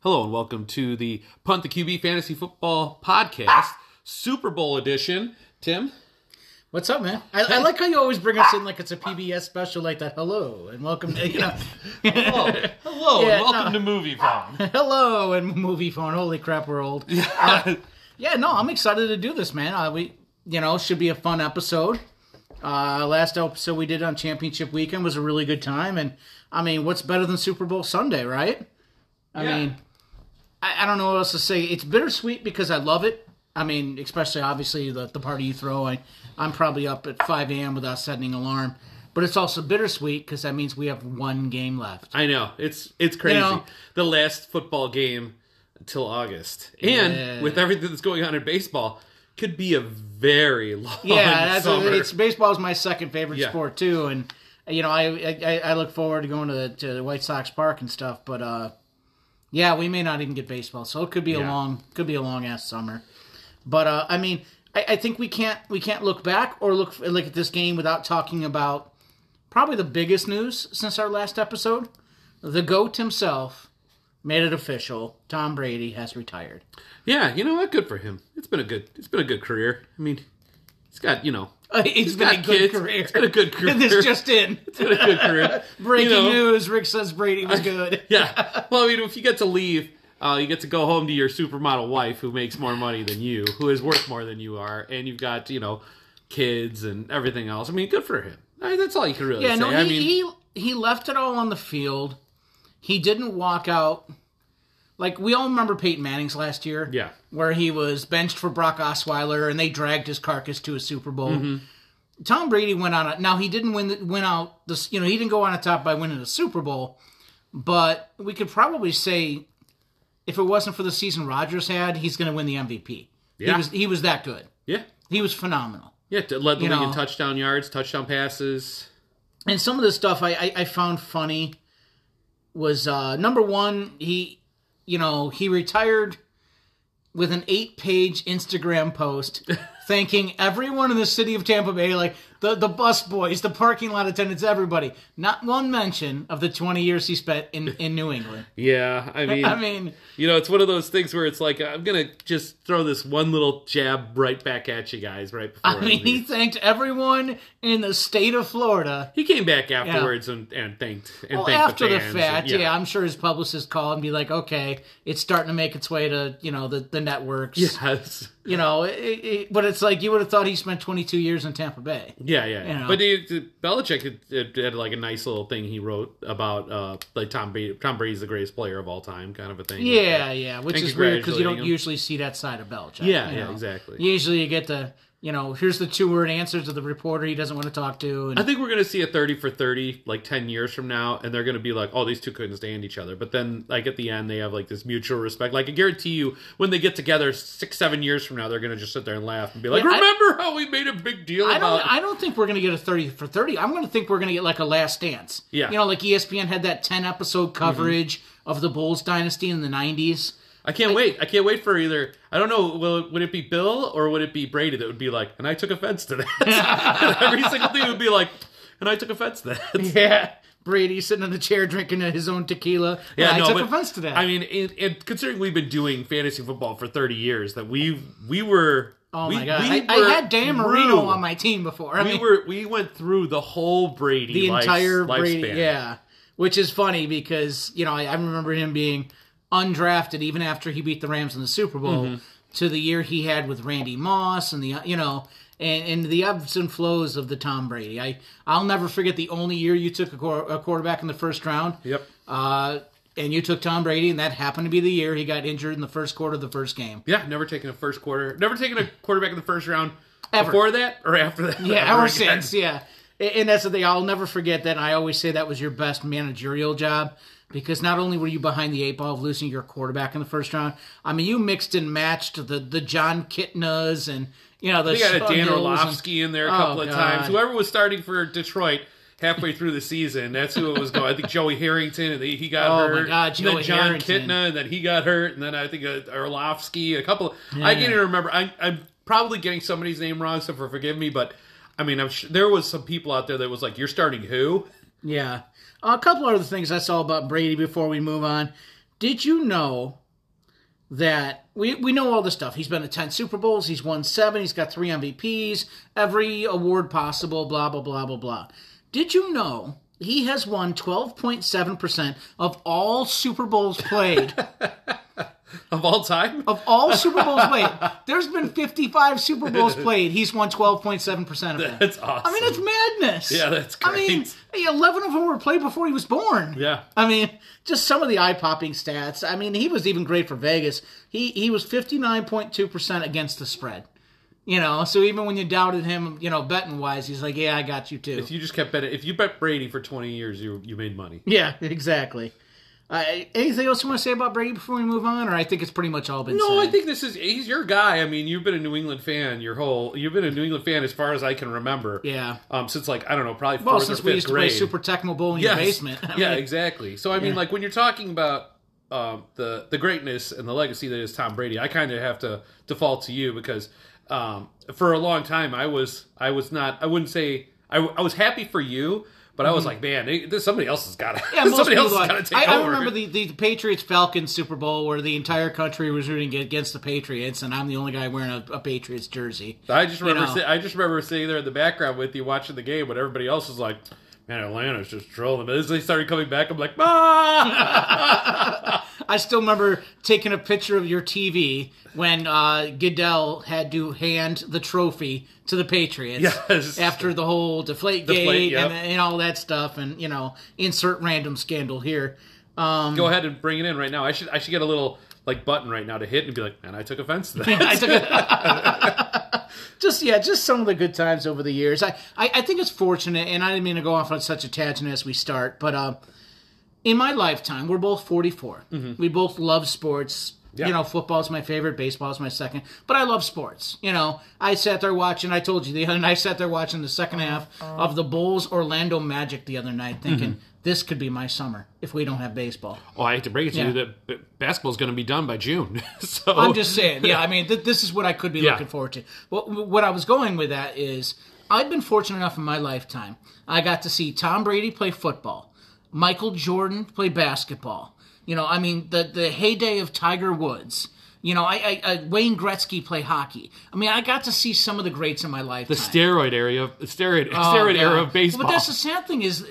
Hello and welcome to the Punt the QB Fantasy Football Podcast, Super Bowl edition. Tim, What's up, man? I, I like how you always bring us in like it's a PBS special, like that. Hello and welcome to you know, hello, hello, Yeah, and welcome no. to Moviefone. hello and Moviefone. Holy crap, we're old. Uh, yeah, no, I'm excited to do this, man. Uh, we, you know, should be a fun episode. Uh, last episode we did on Championship Weekend was a really good time, and I mean, what's better than Super Bowl Sunday, right? I Yeah. mean, I, I don't know what else to say. It's bittersweet because I love it. I mean, especially obviously the the party you throw. I I'm probably up at 5 a.m. without setting an alarm, but it's also bittersweet because that means we have one game left. I know it's it's crazy. know- the last football game until August, and Yeah. with everything that's going on in baseball, could be a very long Yeah, that's summer. it's baseball is my second favorite Yeah. sport too, and you know I, I I look forward to going to the, to the White Sox park and stuff. But uh, yeah, we may not even get baseball, so it could be a long could be a long ass summer. But uh, I mean, I, I think we can't we can't look back or look look at this game without talking about probably the biggest news since our last episode. The goat himself made it official. Tom Brady has retired. yeah, you know what? Good for him. It's been a good it's been a good career. I mean, he's got you know he's been a got good kids. career. It's been a good career. this just in. It's been a good career. Breaking You know, news: Rick says Brady was good. Yeah. Well, I mean, if you get to leave, uh, you get to go home to your supermodel wife who makes more money than you, who is worth more than you are, and you've got you know kids and everything else. I mean, good for him. I mean, that's all you can really Yeah, say. no, he, I mean, he he left it all on the field. He didn't walk out. Like we all remember Peyton Manning's last year, yeah, where he was benched for Brock Osweiler and they dragged his carcass to a Super Bowl. Mm-hmm. Tom Brady went on. A, now he didn't win. The, win out. This you know he didn't go on a top by winning the Super Bowl, but we could probably say if it wasn't for the season Rodgers had, he's going to win the MVP. He Yeah. was he was that good. yeah, He was phenomenal. yeah. To led the You league in touchdown yards, touchdown passes. and some of the stuff I, I, I found funny was uh, number one he you know he retired with an eight page instagram post thanking everyone in the city of tampa bay like the, the bus boys the parking lot attendants everybody not one mention of the 20 years he spent in, in new england Yeah, I mean, i mean you know, it's one of those things where it's like I'm gonna just throw this one little jab right back at you guys right before I, i mean he thanked everyone in the state of florida He came back afterwards and, and thanked and Well, thanked after the, the, fact, and- yeah. I'm sure his publicist called and be like, "Okay, it's starting to make its way to you know the the networks." Yes. You know, it, it, but it's like you would have thought he spent 22 years in Tampa Bay. Yeah, yeah. yeah. know. But he, Belichick had, had, like a nice little thing he wrote about uh like Tom Brady. Tom Brady's the greatest player of all time, kind of a thing. Yeah, yeah, which And is weird because you don't him. usually see that side of Belichick. Yeah, yeah, know. exactly. Usually you get the you know here's the two word answer to the reporter he doesn't want to talk to. And, I think we're gonna see a thirty for thirty like ten years from now, and they're gonna be like, "Oh, these two couldn't stand each other." But then, like at the end, they have like this mutual respect. Like I guarantee you, when they get together six, seven years from now, they're gonna just sit there and laugh and be like, Yeah, I- "Remember how we made a big deal I about?" don't. I don't think we're gonna get a thirty for thirty. I'm gonna think we're gonna get like a Last Dance. Yeah. You know, like ESPN had that ten episode coverage mm-hmm. of the Bulls dynasty in the '90s. I can't wait. I can't wait for either. I don't know. Will would it be Bill or would it be Brady that would be like? And I took offense to that. Every single thing would be like, and I took offense to that. Yeah. Brady sitting in the chair drinking his own tequila. Yeah, I no, took but, offense to that. I mean, and, considering we've been doing fantasy football for thirty years, that we we were. oh we, my god, we I, I had Dan Marino through- on my team before. I We mean, were we went through the whole Brady the life- entire lifespan. Brady. Yeah, which is funny because you know I, I remember him being undrafted even after he beat the Rams in the Super Bowl Mm-hmm. to the year he had with Randy Moss and the you know. And, and the ebbs and flows of the Tom Brady. I I'll never forget the only year you took a, a quarterback in the first round. Yep. Uh, and you took Tom Brady, and that happened to be the year he got injured in the first quarter of the first game. Yeah, never taken a first quarter. Never taken a quarterback in the first round. Ever. Before that or after that? Yeah, Ever ever since, yeah. And that's the thing. I'll never forget that. I always say that was your best managerial job because not only were you behind the eight ball of losing your quarterback in the first round, I mean, you mixed and matched the the Jon Kitnas and you know the They got a Dan Hills and- in there a Oh, couple of God. times. Whoever was starting for Detroit halfway through the season, that's who it was going. I think Joey Harrington, and he got Oh, my hurt. God, and then Jon Harrington. Kitna, and then he got hurt, and then I think uh, Orlovsky, a couple. I can't even remember. I, I'm probably getting somebody's name wrong, so forgive me, but I mean, I'm sure there was some people out there that was like, "You're starting who?" Yeah. A couple other things I saw about Brady before we move on. Did you know that we we know all this stuff? He's been to ten Super Bowls. He's won seven. He's got three MVPs. Every award possible. Blah blah blah blah blah. Did you know he has won twelve point seven percent of all Super Bowls played? Of all time? of all Super Bowls played, there's been 55 Super Bowls played. He's won 12.7% of them. That's awesome. I mean, it's madness. Yeah, that's crazy. I mean, 11 of them were played before he was born. Yeah. I mean, just some of the eye-popping stats. I mean, he was even great for Vegas. He he was 59.2% against the spread. You know, so even when you doubted him, you know, betting wise, he's like, "Yeah, I got you too." If you just kept betting, if you bet Brady for 20 years, you you made money. yeah, exactly. Uh, anything else you want to say about Brady before we move on, or I think it's pretty much all been No, said. I think this is he's your guy. I mean, you've been a New England fan your whole you've been a New England fan as far as I can remember. Yeah. Um, since like I don't know, probably Well, fourth since or we fifth used to play Super Tecmo Bowl in Yes. your basement. I yeah, mean, exactly. So I mean, like when you're talking about um, the the greatness and the legacy that is Tom Brady, I kind of have to default to you because um, for a long time I was I was not I wouldn't say I, I was happy for you, but I was like, man, they, this, somebody else has got to Mm-hmm. Yeah, somebody else has got to take I, I over. remember the, the Patriots Falcons Super Bowl where the entire country was rooting against the Patriots, and I'm the only guy wearing a, a Patriots jersey. I just remember know. si- I just remember sitting there in the background with you watching the game, but everybody else was like. Man, Atlanta's just trolling. But as they started coming back, I'm like, ah! I still remember taking a picture of your TV when uh, Goodell had to hand the trophy to the Patriots Yes. after the whole Deflate Deflate, Gate yep. and, and all that stuff, and you know, insert random scandal here. Um, Go ahead and bring it in right now. I should I should get a little like button right now to hit and be like, man, I took offense to that. I took a, just yeah, just some of the good times over the years. I, I, I think it's fortunate, and I didn't mean to go off on such a tangent as we start, but uh, in my lifetime, we're both 44. Mm-hmm. We both love sports. Yeah. You know, football's my favorite, baseball's my second, but I love sports. You know, I sat there watching. I told you the other night. I sat there watching the second half uh-huh. of the Bulls Orlando Magic the other night, thinking mm-hmm. This could be my summer if we don't have baseball. oh, I hate to break it to Yeah. you that basketball's going to be done by June. so I'm just saying. Yeah, I mean, th- this is what I could be Yeah. looking forward to. What, what I was going with that is, I've been fortunate enough in my lifetime. I got to see Tom Brady play football, Michael Jordan play basketball. You know, I mean, the the heyday of Tiger Woods. You know, I, I, I Wayne Gretzky play hockey. I mean, I got to see some of the greats in my life. the steroid area, steroid Oh, steroid yeah. era of baseball. But that's the sad thing is,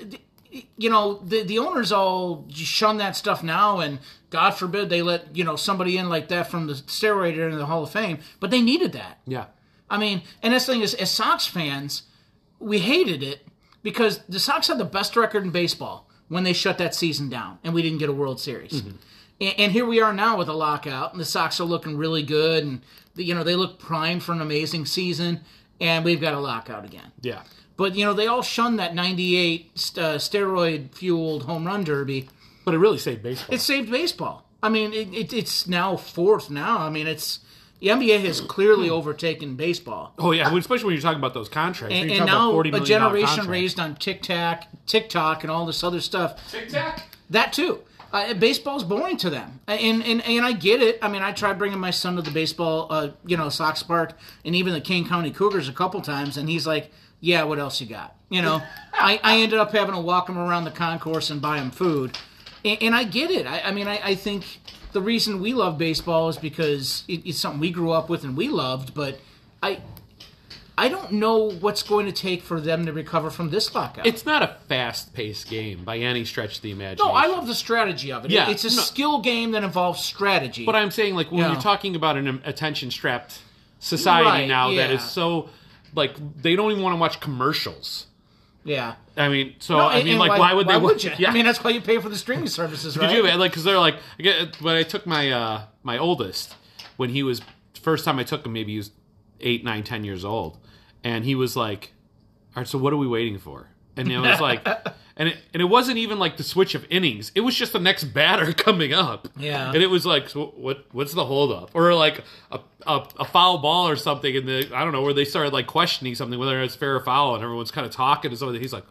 you know, the the owners all shun that stuff now, and God forbid they let you know somebody in like that from the steroid era in the Hall of Fame. But they needed that. yeah, I mean, and this thing is, as Sox fans, we hated it because the Sox had the best record in baseball when they shut that season down, and we didn't get a World Series. Mm-hmm. And, and here we are now with a lockout, and the Sox are looking really good, and you know they look primed for an amazing season, and we've got a lockout again. yeah. But you know they all shunned that '98 uh, steroid-fueled home run derby. But it really saved baseball. It saved baseball. I mean, it, it, it's now fourth. Now, I mean, it's the NBA has clearly overtaken baseball, oh yeah, especially when you're talking about those contracts. and, and now $40 a generation raised on TikTok, TikTok, and all this other stuff. TikTok. That too. Uh, baseball's boring to them, and, and and I get it. I mean, I tried bringing my son to the baseball, uh, you know, Sox Park, and even the Kane County Cougars a couple times, and he's like, "Yeah, what else you got?" You know, I, I ended up having to walk him around the concourse and buy him food, and, and I get it. I, I mean, I, I think the reason we love baseball is because it, it's something we grew up with and we loved, but I. I don't know what's going to take for them to recover from this lockout. It's not a fast-paced game by any stretch of the imagination. No, I love the strategy of it. Yeah, it's a no. skill game that involves strategy. But I'm saying, like, when Yeah. you're talking about an attention-strapped society Right, now that yeah. is so, like, they don't even want to watch commercials. yeah. I mean, so No, I mean, like, why, would they? Why would you? Yeah, I mean, that's why you pay for the streaming services, right? Could you like because they're like I get- when I took my uh my oldest when he was first time I took him maybe he was eight nine ten years old and he was like all right so what are we waiting for and it was like and it, and it wasn't even like the switch of innings it was just the next batter coming up Yeah. and it was like so what what's the holdup or like a, a, a foul ball or something and the I don't know where they started like questioning something whether it's fair or foul and everyone's kind of talking to so he's like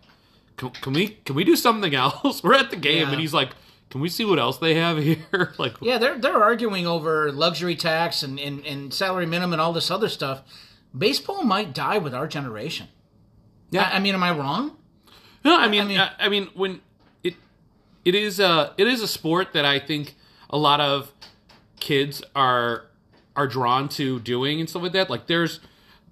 can, can we can we do something else we're at the game Yeah. and he's like can we see what else they have here? like, Yeah, they're they're arguing over luxury tax and, and, and salary minimum and all this other stuff. Baseball might die with our generation. Yeah. I, I mean, am I wrong? No, I mean, I mean, I, mean, when it it is a it is a sport that I think a lot of kids are are drawn to doing and stuff like that. Like there's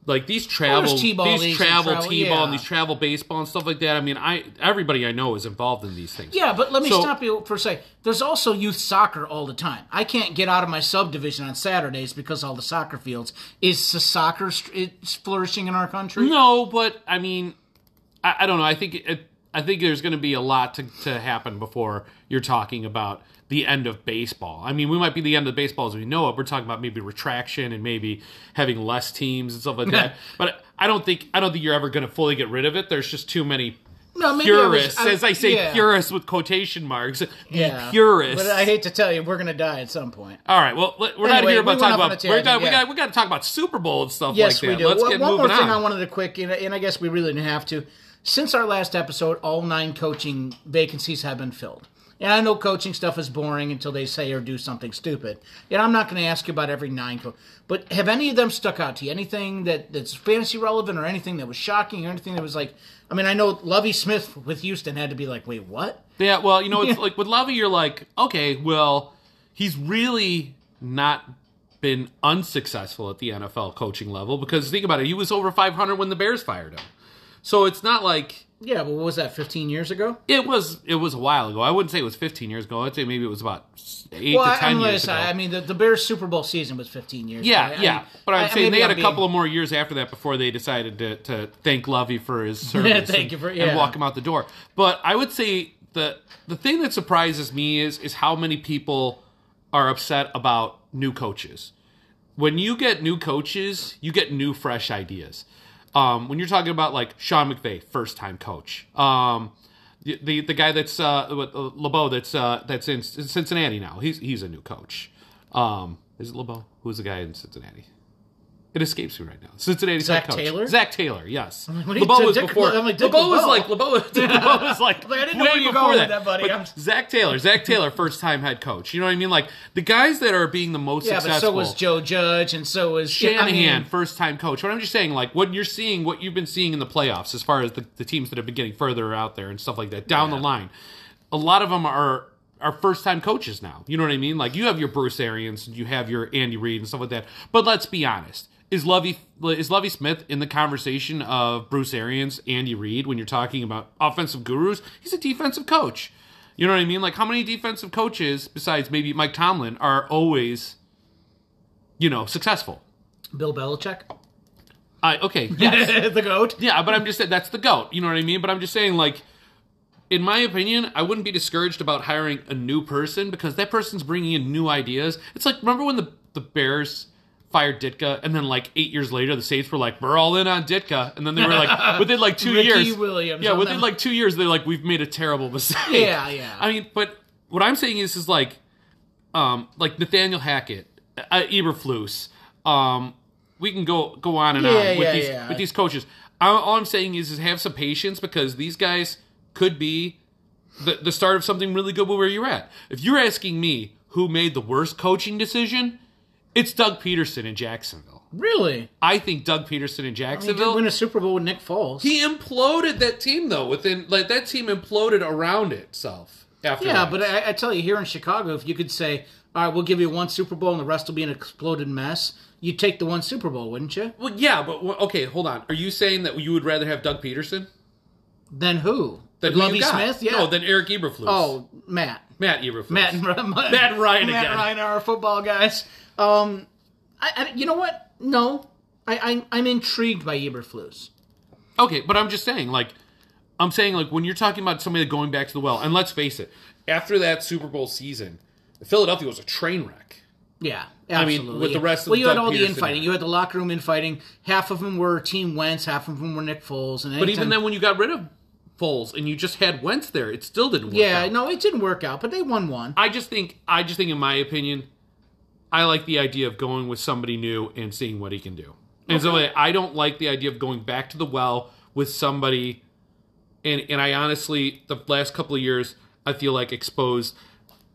like these oh, travel t-ball these travel travel- t-ball yeah. and these travel baseball and stuff like that. I mean, I everybody I know is involved in these things. Yeah, but let me So- stop you for a sec. There's also youth soccer all the time. I can't get out of my subdivision on Saturdays because all the soccer fields. Is the soccer it's flourishing in our country? No, but I mean, I, I don't know. I think it, I think there's going to be a lot to, to happen before you're talking about the end of baseball. I mean, we might be the end of baseball as we know it. We're talking about maybe retraction and maybe having less teams and stuff like that. but I don't think I don't think you're ever going to fully get rid of it. There's just too many No, maybe I was- purists, I- as I say, yeah. purists with quotation marks. The Yeah, purists. But I hate to tell you, we're gonna die at some point. All right. Well, we're not here about we talking went off on about. We're got, we got we got to talk about Super Bowl and stuff Yes, like that. we do. Let's one get one moving more thing on. I wanted to quick, and, and I guess we really didn't have to. Since our last episode, all nine coaching vacancies have been filled. And I know coaching stuff is boring until they say or do something stupid. And I'm not going to ask you about every nine. Co- but have any of them stuck out to you? Anything that, that's fantasy relevant or anything that was shocking or anything that was like, I mean, I know Lovie Smith with Houston had to be like, wait, what? Yeah, well, you know, it's like with Lovie, you're like, okay, well, he's really not been unsuccessful at the NFL coaching level because think about it, he was over 500 when the Bears fired him. So it's not like Yeah, but what was that, 15 years ago? it was. It was a while ago. I wouldn't say it was 15 years ago. I'd say maybe it was about eight Well, to 10 I'm years ago. I mean, the, the Bears Super Bowl season was 15 years yeah, ago. I- yeah. I- but I'm I- saying they had I'm a couple being- of more years after that before they decided to, to thank Lovie for his service Thank and, you for- and walk him out the door. But I would say the the thing that surprises me is is how many people are upset about new coaches. When you get new coaches, you get new fresh ideas. Um, when you're talking about like Sean McVay, first time coach, um, the, the the guy that's uh, uh, LeBeau that's uh, that's in Cincinnati now. He's he's a new coach. Um, is it LeBeau? Who's the guy in Cincinnati? It escapes me right now. Cincinnati's Zac head coach. Taylor? Zac Taylor. Yes. what are you- LeBeau was Dick- before. I'm like, Dick LeBeau was like LeBeau. was- LeBeau was like I didn't know where you were going that. with that, buddy. But I'm- Zac Taylor. Zac Taylor, first time head coach. You know what I mean? Like the guys that are being the most Yeah, but so was Joe Judge, and so was Shanahan, I mean, first time coach. What I'm just saying, like what you're seeing, what you've been seeing in the playoffs, as far as the, the teams that have been getting further out there and stuff like that, down the line, a lot of them are are first time coaches now. You know what I mean? Like you have your Bruce Arians, and you have your Andy Reid and stuff like that. But let's be honest. Is Lovie is Lovie Smith in the conversation of Bruce Arians, Andy Reid when you're talking about offensive gurus? He's a defensive coach. You know what I mean? Like how many defensive coaches besides maybe Mike Tomlin are always you know, successful? Bill Belichick, I okay, yes. the goat. yeah, but I'm just saying that's the goat. You know what I mean? But I'm just saying, like, in my opinion, I wouldn't be discouraged about hiring a new person because that person's bringing in new ideas. It's like remember when the the Bears fired Ditka, and then like eight years later, the Saints were like, "We're all in on Ditka," and then they were like, within like two Ricky years, Williams yeah, within them. like two years, they're like, "We've made a terrible mistake." Yeah, yeah. I mean, but what I'm saying is, is like, um, like Nathaniel Hackett, uh, Eberflus, um, we can go go on and Yeah, on with yeah, these yeah. with these coaches. All, all I'm saying is, is have some patience because these guys could be the the start of something really good where you're at. If you're asking me who made the worst coaching decision, it's Doug Pederson in Jacksonville. Really? I think Doug Pederson in Jacksonville. He did win a Super Bowl with Nick Foles. He imploded that team though. Within like that team imploded around itself. After yeah, that. but I, I tell you, here in Chicago, if you could say, "All right, we'll give you one Super Bowl, and the rest will be an exploded mess," you'd take the one Super Bowl, wouldn't you? Well, yeah, but okay, hold on. Are you saying that you would rather have Doug Pederson Then who? than who you Lovie? Smith? Yeah. No, than Eric Eberflus. oh, Matt. Matt Eberflus. Matt and Matt, Matt Ryan Matt again. Ryan are our football guys. Um, I, I, you know what? No, I, I I'm intrigued by Eberflus. Okay, but I'm just saying, like, I'm saying, like, when you're talking about somebody going back to the well, and let's face it, after that Super Bowl season, Philadelphia was a train wreck. Yeah, I mean, absolutely. with the rest of the team. well, you had Doug all the infighting. You had the locker room infighting. Half of them were Team Wentz. Half of them were Nick Foles. And But even then, when you got rid of Foles and you just had Wentz there, it still didn't work. yeah, out. no, it didn't work out. But they won one. I just think, I just think, in my opinion, I like the idea of going with somebody new and seeing what he can do. And so I don't like the idea of going back to the well with somebody. And and I honestly, the last couple of years, I feel like exposed.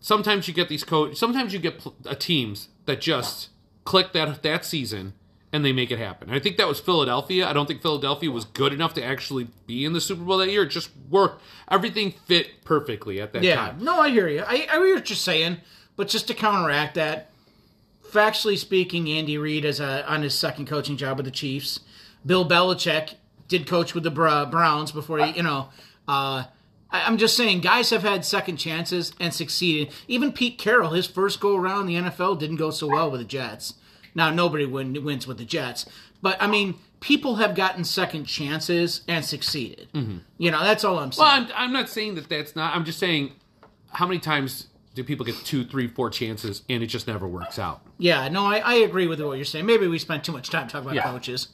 Sometimes you get these coach. Sometimes you get pl- uh, teams that just click that that season, and they make it happen. I think that was Philadelphia. I don't think Philadelphia was good enough to actually be in the Super Bowl that year. It just worked. Everything fit perfectly at that time. Yeah, time. no, I hear you. I, I hear what you're saying, but just to counteract that, factually speaking, Andy Reid is a, on his second coaching job with the Chiefs. Bill Belichick did coach with the Browns before he, you know. Uh, I, I'm just saying, guys have had second chances and succeeded. Even Pete Carroll, his first go around in the NFL didn't go so well with the Jets. Now nobody win, wins with the Jets, but I mean, people have gotten second chances and succeeded. You know, that's all I'm saying. Well, I'm, I'm not saying that that's not. I'm just saying, how many times do people get two, three, four chances and it just never works out? Yeah, no, I, I agree with what you're saying. Maybe we spent too much time talking about Yeah. coaches.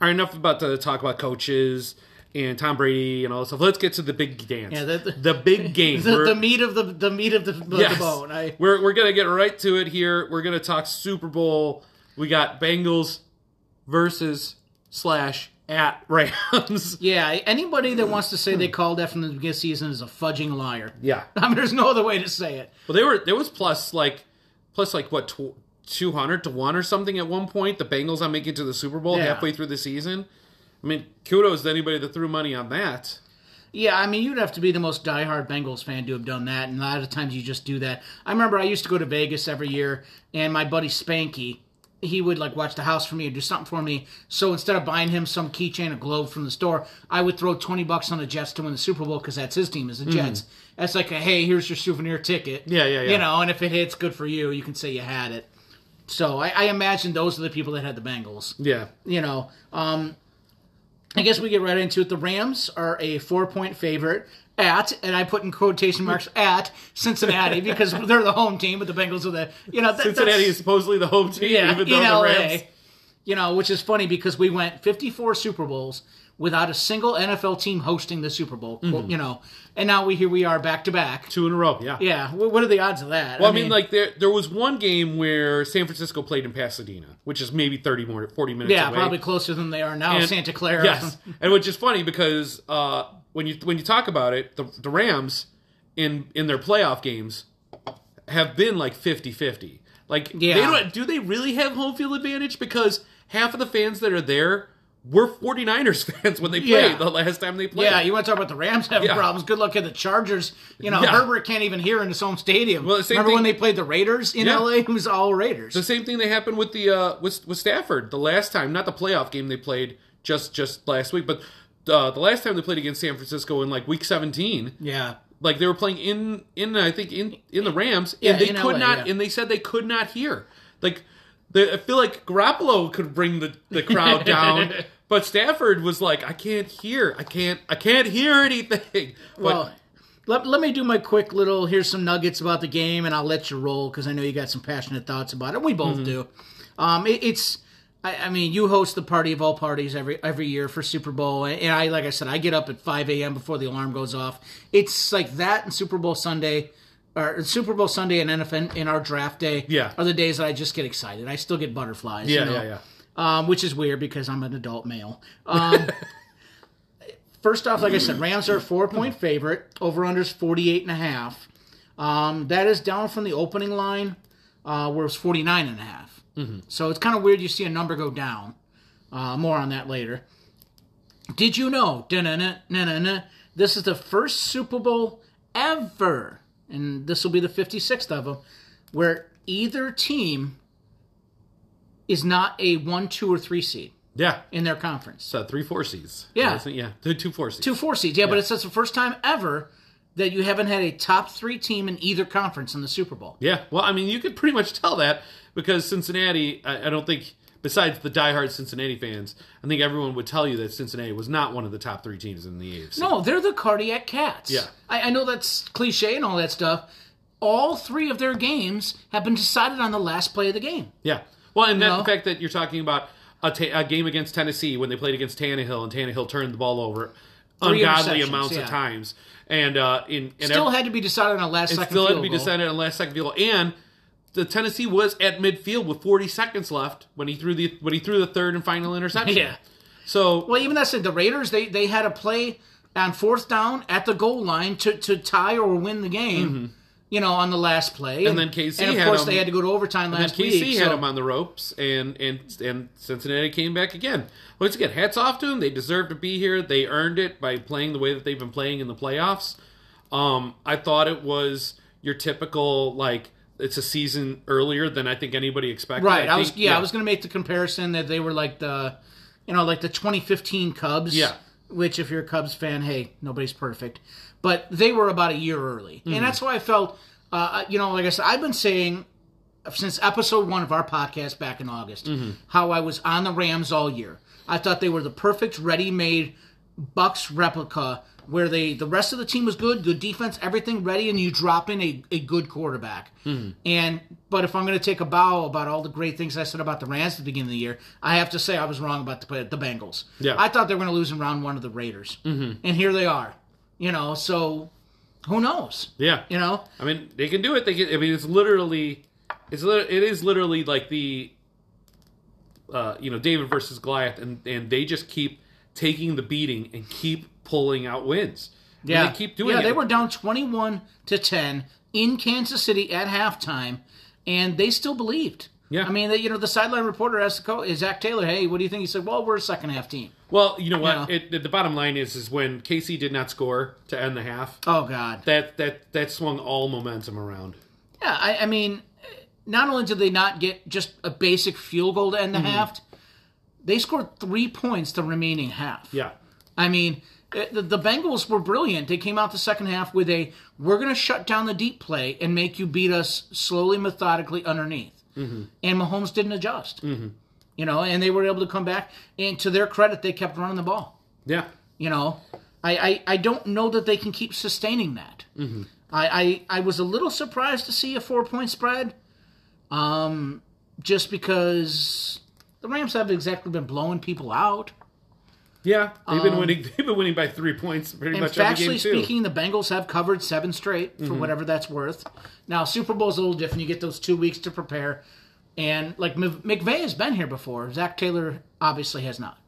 All right, enough about the talk about coaches and Tom Brady and all this stuff. Let's get to the big dance. Yeah, the- big game. The, We're- the meat of the the meat of the, the, Yes. bone. I, We're we're gonna get right to it here. We're gonna talk Super Bowl. We got Bengals versus slash at Rams. yeah, anybody that wants to say they hmm. called that from the beginning of the season is a fudging liar. yeah. I mean, there's no other way to say it. Well, they were there was plus like plus like what tw- two hundred to one or something at one point. The Bengals on making it to the Super Bowl Yeah. halfway through the season. I mean, kudos to anybody that threw money on that. Yeah, I mean, you'd have to be the most diehard Bengals fan to have done that, and a lot of times you just do that. I remember I used to go to Vegas every year, and my buddy Spanky, he would like watch the house for me and do something for me. So instead of buying him some keychain or globe from the store, I would throw twenty bucks on the Jets to win the Super Bowl because that's his team, is the Jets. That's like a hey, here's your souvenir ticket. Yeah, yeah, yeah. You know, and if it hits, good for you. You can say you had it. So I, I imagine those are the people that had the Bengals Yeah. you know, um, I guess we get right into it. The Rams are a four point favorite at, and I put in quotation marks at Cincinnati because they're the home team, but the Bengals are the, you know, that, Cincinnati is supposedly the home team, yeah, even in though the LA. Rams. You know, which is funny because we went 54 Super Bowls without a single NFL team hosting the Super Bowl, Mm-hmm. you know, and now we here we are back to back. Two in a row, yeah. Yeah, what are the odds of that? Well, I mean, like there there was one game where San Francisco played in Pasadena, which is maybe thirty more forty minutes yeah, away. probably closer than they are now. And- Santa Clara. Yes, and which is funny because uh, when you when you talk about it, the, the Rams in in their playoff games have been like 50-50. Like, Yeah. they don't, do they really have home field advantage? Because half of the fans that are there were 49ers fans when they played Yeah. the last time they played. Yeah, you want to talk about the Rams having Yeah. problems? Good luck at the Chargers. You know, Yeah. Herbert can't even hear in his home stadium. Well, the same Remember thing- when they played the Raiders in. LA? It was all Raiders. The same thing that happened with the uh, with with Stafford the last time, not the playoff game they played just just last week, but uh, the last time they played against San Francisco in like week 17, yeah, like they were playing in in I think in in the Rams, Yeah, and they could LA, not, yeah. and they said they could not hear. Like the, I feel like Garoppolo could bring the the crowd down. But Stafford was like, I can't hear, I can't, I can't hear anything. But well, let, let me do my quick little. Here's some nuggets about the game, and I'll let you roll because I know you got some passionate thoughts about it. We both Mm-hmm. do. Um, it, it's. I, I mean, you host the party of all parties every every year for Super Bowl, and I, like I said, I get up at 5 a.m. before the alarm goes off. It's like that and Super Bowl Sunday, or Super Bowl Sunday and NFL in our draft day. Yeah. are the days that I just get excited. I still get butterflies. yeah, you know? yeah, yeah. um, which is weird because I'm an adult male. Um, first off, like I said, Rams are a four point favorite. Over unders 48 and a half. Um, that is down from the opening line, uh, where it was 49 and a half. So it's kind of weird you see a number go down. Uh, more on that later. Did you know? This is the first Super Bowl ever, and this will be the 56th of them, where either team is not a one, two, or three seed Yeah. in their conference. So three four seeds. Yeah. Yeah, two two four seeds. Two four seeds, yeah, but it's that's the first time ever that you haven't had a top three team in either conference in the Super Bowl. Yeah, well, I mean, you could pretty much tell that because Cincinnati, I, I don't think, besides the diehard Cincinnati fans, I think everyone would tell you that Cincinnati was not one of the top three teams in the AFC. No, they're the cardiac cats. Yeah. I, I know that's cliche and all that stuff. All three of their games have been decided on the last play of the game. Yeah. Well, and that, No. the fact that you're talking about a, ta- a game against Tennessee when they played against Tannehill and Tannehill turned the ball over ungodly amounts yeah. of times, and uh, in and Still ev- had to be decided on a last second still had to be goal. decided on last second field and the Tennessee was at midfield with 40 seconds left when he threw the when he threw the third and final interception. Yeah. So Well, even that said, the Raiders they they had a play on fourth down at the goal line to, to tie or win the game. You know, on the last play. And, then KC and of course him- they had to go to overtime And last KC week. had so- him on the ropes, and and and Cincinnati came back again. Once again, hats off to them. They deserve to be here. They earned it by playing the way that they've been playing in the playoffs. Um, I thought it was your typical like it's a season earlier than I think anybody expected. Right. I, was think- yeah, I was going to make the comparison that they were like the you know, like the 2015 Cubs. Yeah. Which if you're a Cubs fan, hey, nobody's perfect. But they were about a year early. Mm-hmm. And that's why I felt uh, you know, like I said, I've been saying since episode 1 of our podcast back in August Mm-hmm. how I was on the Rams all year. I thought they were the perfect ready-made Bucs replica where they the rest of the team was good, good defense, everything ready, and you drop in a, a good quarterback. Hmm. And but if I'm going to take a bow about all the great things I said about the Rams at the beginning of the year, I have to say I was wrong about the the Bengals. Yeah. I thought they were going to lose in round one of the Raiders, mm-hmm. and here they are. You know, so who knows? yeah. You know, I mean, they can do it. They can. I mean, it's literally, it's it is literally like the, uh, you know, David versus Goliath, and and they just keep taking the beating and keep pulling out wins. And yeah, they keep doing Yeah, it. they were down 21 to 10 in Kansas City at halftime, and they still believed. Yeah. I mean, they, you know, the sideline reporter asked the coach, Zac Taylor, "Hey, what do you think?" He said, "Well, we're a second half team." Well, you know what? Yeah. It, the bottom line is, is when KC did not score to end the half, Oh God. that that that swung all momentum around. Yeah, I, I mean, not only did they not get just a basic field goal to end Mm-hmm. the half, they scored three points the remaining half. Yeah, I mean, eh, the, the Bengals were brilliant. They came out the second half with a "we're going to shut down the deep play and make you beat us slowly, methodically underneath." Mm-hmm. And Mahomes didn't adjust. You know, and they were able to come back. And to their credit, they kept running the ball. yeah. You know, I, I, I don't know that they can keep sustaining that. Mm-hmm. I, I I was a little surprised to see a four point spread, um, just because the Rams have exactly been blowing people out. Yeah, they've been winning. They've been winning by three points pretty Um, much every game factually speaking, the Bengals have covered seven straight for whatever that's worth. Now, Super Bowl's a little different. You get those two weeks to prepare. And like Mc- McVay has been here before. Zac Taylor obviously has not.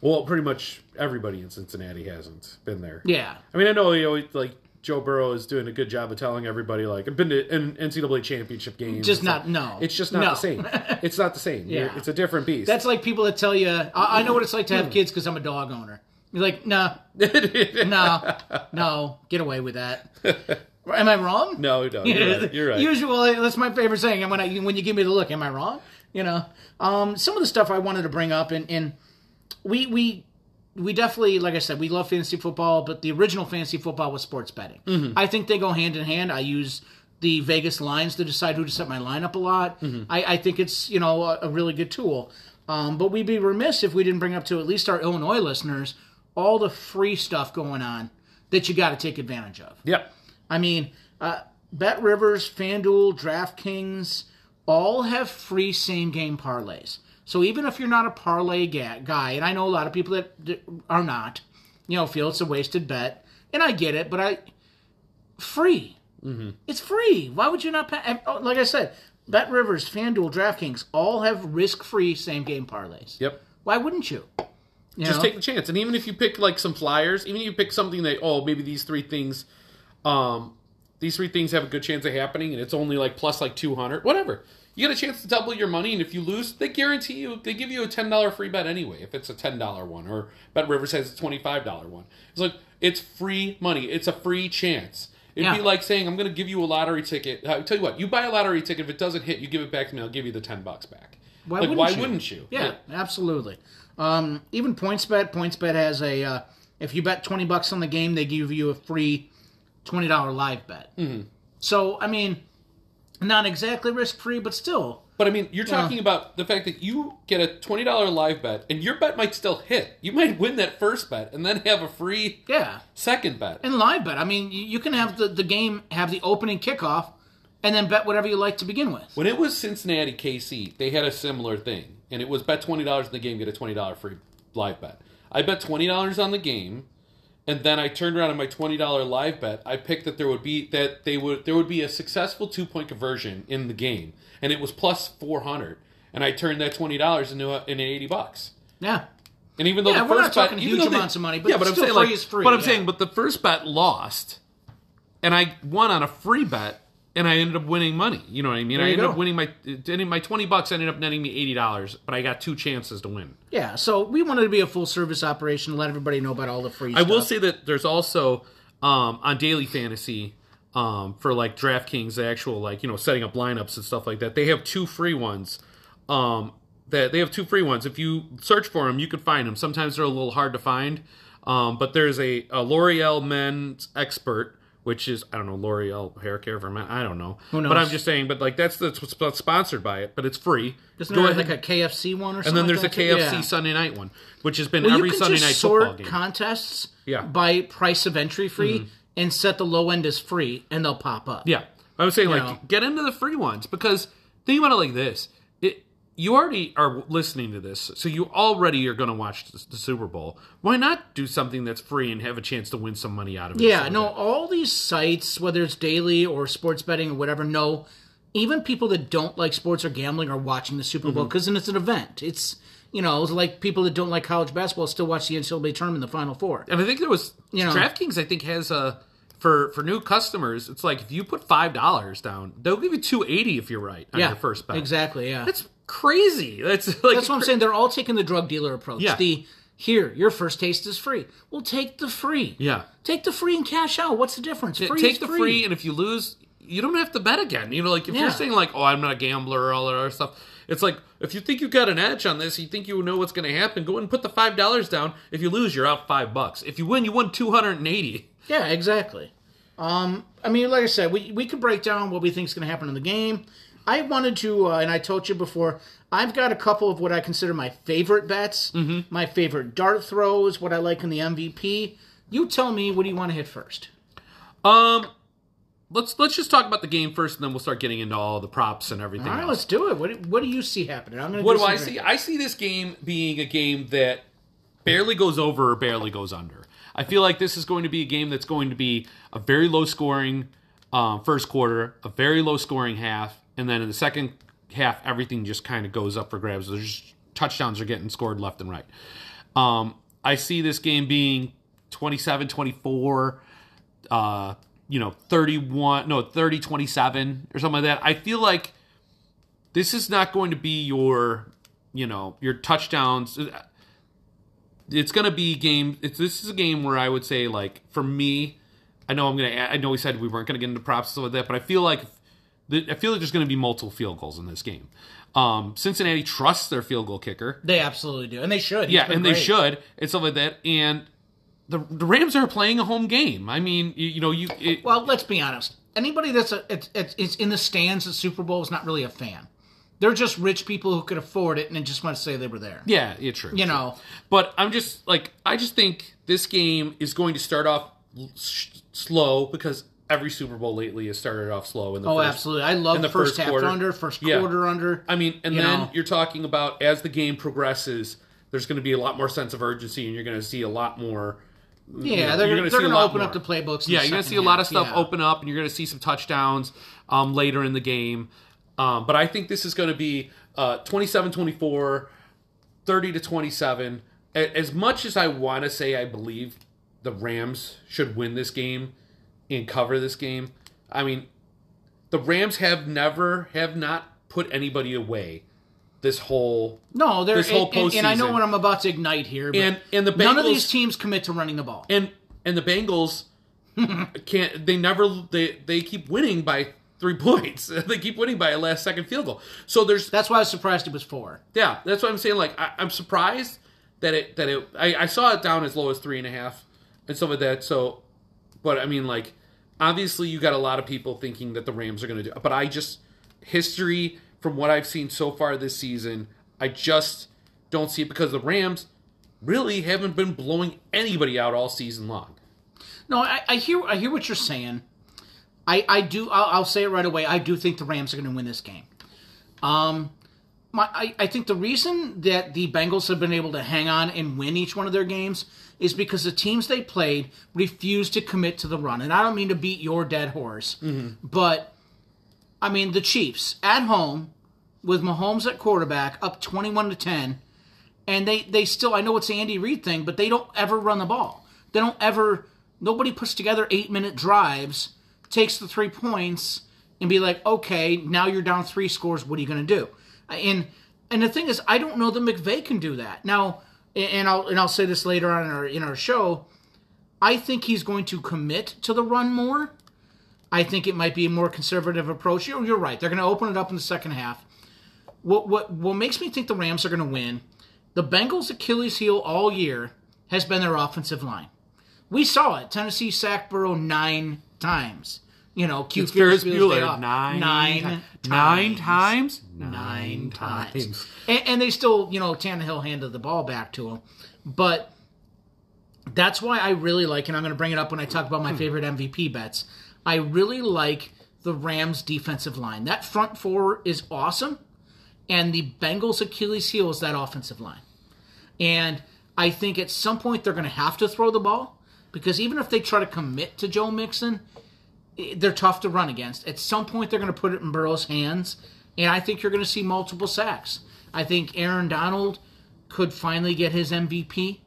well, pretty much everybody in Cincinnati hasn't been there. Yeah. I mean, I know you always like Joe Burrow is doing a good job of telling everybody like I've been to an NCAA championship games. Just not, like- no. It's just not No. the same. It's not the same. Yeah. You're- it's a different beast. That's like people that tell you, I, I know what it's like to Hmm. have kids because I'm a dog owner. You're like, no, no, no, get away with that. Am I wrong? no, no, you're right. You're right. Usually, that's my favorite saying. When I, when you give me the look, am I wrong? You know, um, some of the stuff I wanted to bring up, and, and we we we definitely, like I said, we love fantasy football, but the original fantasy football was sports betting. Mm-hmm. I think they go hand in hand. I use the Vegas lines to decide who to set my lineup a lot. Mm-hmm. I, I think it's you know a, a really good tool. Um, but we'd be remiss if we didn't bring up to at least our Illinois listeners all the free stuff going on that you got to take advantage of. Yep. I mean, uh, Bet Rivers, FanDuel, DraftKings, all have free same game parlays. So even if you're not a parlay guy, and I know a lot of people that d- are not, you know, feel it's a wasted bet, and I get it, but I free. Mm-hmm. It's free. Why would you not pay? oh, Like I said, Bet Rivers, FanDuel, DraftKings all have risk-free same game parlays. Yep. Why wouldn't you? You Just know? take the chance. And even if you pick like some flyers, even if you pick something that oh maybe these three things, um, these three things have a good chance of happening, and it's only like plus like two hundred, whatever. You get a chance to double your money, and if you lose, they guarantee you they give you a ten dollar free bet anyway. If it's a ten dollar one, or Bet Rivers has a twenty five dollar one, it's like it's free money. It's a free chance. It'd Yeah. be like saying I'm going to give you a lottery ticket. I tell you what, you buy a lottery ticket. If it doesn't hit, you give it back to me. I'll give you the ten bucks back. Why like wouldn't why you? wouldn't you? Yeah, absolutely. Um, even PointsBet, PointsBet has a uh, if you bet twenty bucks on the game, they give you a free twenty dollar live bet. Mm-hmm. So I mean, not exactly risk free, but still, But I mean, you're talking about the fact that you get a twenty dollar live bet, and your bet might still hit. You might win that first bet, and then have a free yeah. second bet. And live bet, I mean, you, you can have the, the game have the opening kickoff, and then bet whatever you like to begin with. When it was Cincinnati KC, they had a similar thing, and it was bet twenty dollars in the game, get a twenty dollar free live bet. I bet twenty dollars on the game, and then I turned around on my twenty dollar live bet. I picked that there would be that they would there would be a successful two point conversion in the game, and it was plus four hundred. And I turned that twenty dollars into a, into eighty bucks. Yeah. And even though Yeah, the we're not first bet, talking even huge they- amounts of money, but yeah, but I'm saying free like, is free, But I'm yeah. saying, but the first bet lost, and I won on a free bet. And I ended up winning money. You know what I mean? I ended go. up winning my my twenty bucks ended up netting me eighty dollars, but I got two chances to win. Yeah, so we wanted to be a full service operation, let everybody know about all the free I stuff. will say that there's also um, on daily fantasy um, for like DraftKings, the actual like you know setting up lineups and stuff like that. They have two free ones. Um, that they have two free ones. If you search for them, you can find them. Sometimes they're a little hard to find, um, but there's a, a L'Oreal Men's Expert, which is I don't know L'Oreal hair care for men. I don't know, knows? but I'm just saying. But like that's that's what's sponsored by it, but it's free. Isn't Go there ahead. like a KFC one or something? and then there's like a? KFC Yeah. Sunday night one, which has been Well, every you can Sunday just night sort football game. contests Yeah. Mm-hmm. by price of entry free and set the low end as free, and they'll pop up. Yeah, I was saying like know. get into the free ones because think about it like this: you already are listening to this, so you already are going to watch the, the Super Bowl. Why not do something that's free and have a chance to win some money out of it? Yeah, no, all these sites, whether it's daily or sports betting or whatever, no, even people that don't like sports or gambling are watching the Super Mm-hmm. Bowl because then it's an event. It's you know, it's like people that don't like college basketball still watch the NCAA tournament, the Final Four. and I think there was You know. DraftKings. I think has a for for new customers. It's like if you put five dollars down, they'll give you two eighty if you're right on Yeah, your first bet. exactly. Yeah, That's crazy. That's like That's what I'm saying. They're all taking the drug dealer approach. Yeah. The here, your first taste is free. Well, take the free. Yeah. Take the free and cash out. What's the difference? Free take the free. and if you lose, you don't have to bet again. You know, like if Yeah. you're saying like, "Oh, I'm not a gambler," or all that other stuff. It's like if you think you've got an edge on this, you think you know what's going to happen. Go ahead and put the five dollars down. If you lose, you're out five bucks. If you win, you won two hundred and eighty. Yeah, exactly. Um, I mean, like I said, we we could break down what we think is going to happen in the game. I wanted to, uh, and I told you before, I've got a couple of what I consider my favorite bets, Mm-hmm. my favorite dart throws, what I like in the MVP. You tell me, what do you want to hit first? Um, let's let's just talk about the game first, and then we'll start getting into all the props and everything. All right, else. let's do it. What do, what do you see happening? I'm to What do I see? I see this game being a game that barely goes over or barely goes under. I feel like this is going to be a game that's going to be a very low scoring um, first quarter, a very low scoring half, and then in the second half, everything just kind of goes up for grabs. There's touchdowns are getting scored left and right. Um, I see this game being 27 24, uh, you know, 31, no, 30 27 or something like that. I feel like this is not going to be your, you know, your touchdowns. It's going to be game. It's this is a game where I would say like for me, I know I'm gonna. I know we said we weren't gonna get into props and stuff like that, but I feel like I feel like there's going to be multiple field goals in this game. Um, Cincinnati trusts their field goal kicker. They absolutely do, and they should. He's Yeah, and they should and stuff like that. And the the Rams are playing a home game. I mean, you, you know, you it, Well, let's be honest. Anybody that's a, it's, it's, it's in the stands at Super Bowl is not really a fan. They're just rich people who could afford it and just want to say they were there. yeah, it's true. You true. know, But I'm just like I just think this game is going to start off slow because every Super Bowl lately has started off slow in the oh, first, absolutely. I love the first, half quarter. under, first Yeah. quarter under. I mean, and You then know. you're talking about as the game progresses, there's going to be a lot more sense of urgency, and you're going to see a lot more. yeah, they're, you're they're gonna see a going to open up the playbooks. Yeah, the you're going to see a lot of stuff Yeah. open up, and you're going to see some touchdowns um, later in the game. Um, but I think this is going to be uh, 27-24, 30 to 27. As much as I want to say I believe the Rams should win this game and cover this game, I mean, the Rams have never have not put anybody away this whole No, they're this whole and, and, and I know what I'm about to ignite here. But And- and the Bengals, none of these teams commit to running the ball. and and the Bengals can't they never they they keep winning by three points. they keep winning by a last second field goal. So there's That's why I was surprised it was four. yeah, that's what I'm saying. Like I, I'm surprised that it that it I, I saw it down as low as three and a half and stuff like that. So, but I mean, like obviously you got a lot of people thinking that the Rams are going to do, but I just history from what I've seen so far this season, I just don't see it because the Rams really haven't been blowing anybody out all season long. No, I, I hear I hear what you're saying. I I do. I'll, I'll say it right away. I do think the Rams are going to win this game. Um, my I, I think the reason that the Bengals have been able to hang on and win each one of their games is because the teams they played refused to commit to the run. And I don't mean to beat your dead horse, mm-hmm. but I mean the Chiefs at home with Mahomes at quarterback, up twenty-one to ten and they they still I know it's the Andy Reid thing, but they don't ever run the ball. They don't ever. Nobody puts together eight minute drives, takes the three points, and be like, okay, now you're down three scores. What are you going to do? And and the thing is, I don't know that McVay can do that now. And I'll and I'll say this later on in our in our show. I think he's going to commit to the run more. I think it might be a more conservative approach. You're, you're right. They're going to open it up in the second half. What what what makes me think the Rams are going to win? The Bengals' Achilles heel all year has been their offensive line. We saw it. Tennessee sacked Burrow nine times. You know, cute It's Ferris Ferris Bueller. Nine, nine, ti- nine times? nine times. times. And, and they still, you know, Tannehill handed the ball back to him. But that's why I really like, and I'm going to bring it up when I talk about Hmm. my favorite MVP bets. I really like the Rams' defensive line. That front four is awesome, and the Bengals' Achilles heel is that offensive line. And I think at some point they're going to have to throw the ball because even if they try to commit to Joe Mixon, they're tough to run against. At some point they're going to put it in Burrow's hands, and I think you're going to see multiple sacks. I think Aaron Donald could finally get his MVP.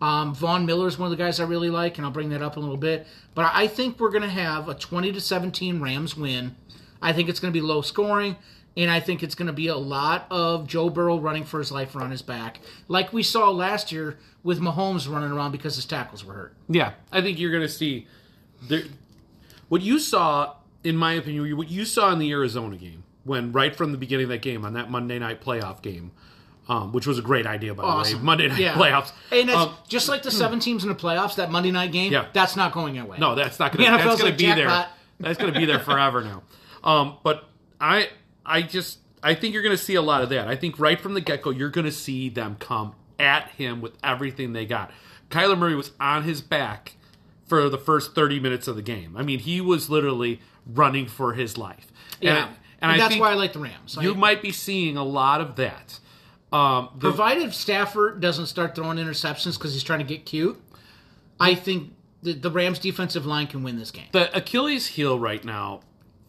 Um, Von Miller is one of the guys I really like, and I'll bring that up in a little bit. But I think we're going to have a 20 to 17 Rams win. I think it's going to be low scoring, and I think it's going to be a lot of Joe Burrow running for his life on his back, like we saw last year with Mahomes running around because his tackles were hurt. Yeah, I think you're going to see there, what you saw, in my opinion, what you saw in the Arizona game when right from the beginning of that game on that Monday night playoff game, um, which was a great idea by the way, Monday night Yeah. playoffs. And that's Um, just like the seven teams in the playoffs, that Monday night game, Yeah. that's not going away. no, that's not going to. That's going like to be there. That's going to be there forever now. Um, but I, I just, I think you're going to see a lot of that. I think right from the get go, you're going to see them come at him with everything they got. Kyler Murray was on his back for the first 30 minutes of the game. I mean, he was literally running for his life. Yeah. And, And, I that's why I like the Rams. I- you might be seeing a lot of that. Um, the, provided Stafford doesn't start throwing interceptions because he's trying to get cute, I think the, the Rams' defensive line can win this game. the Achilles heel right now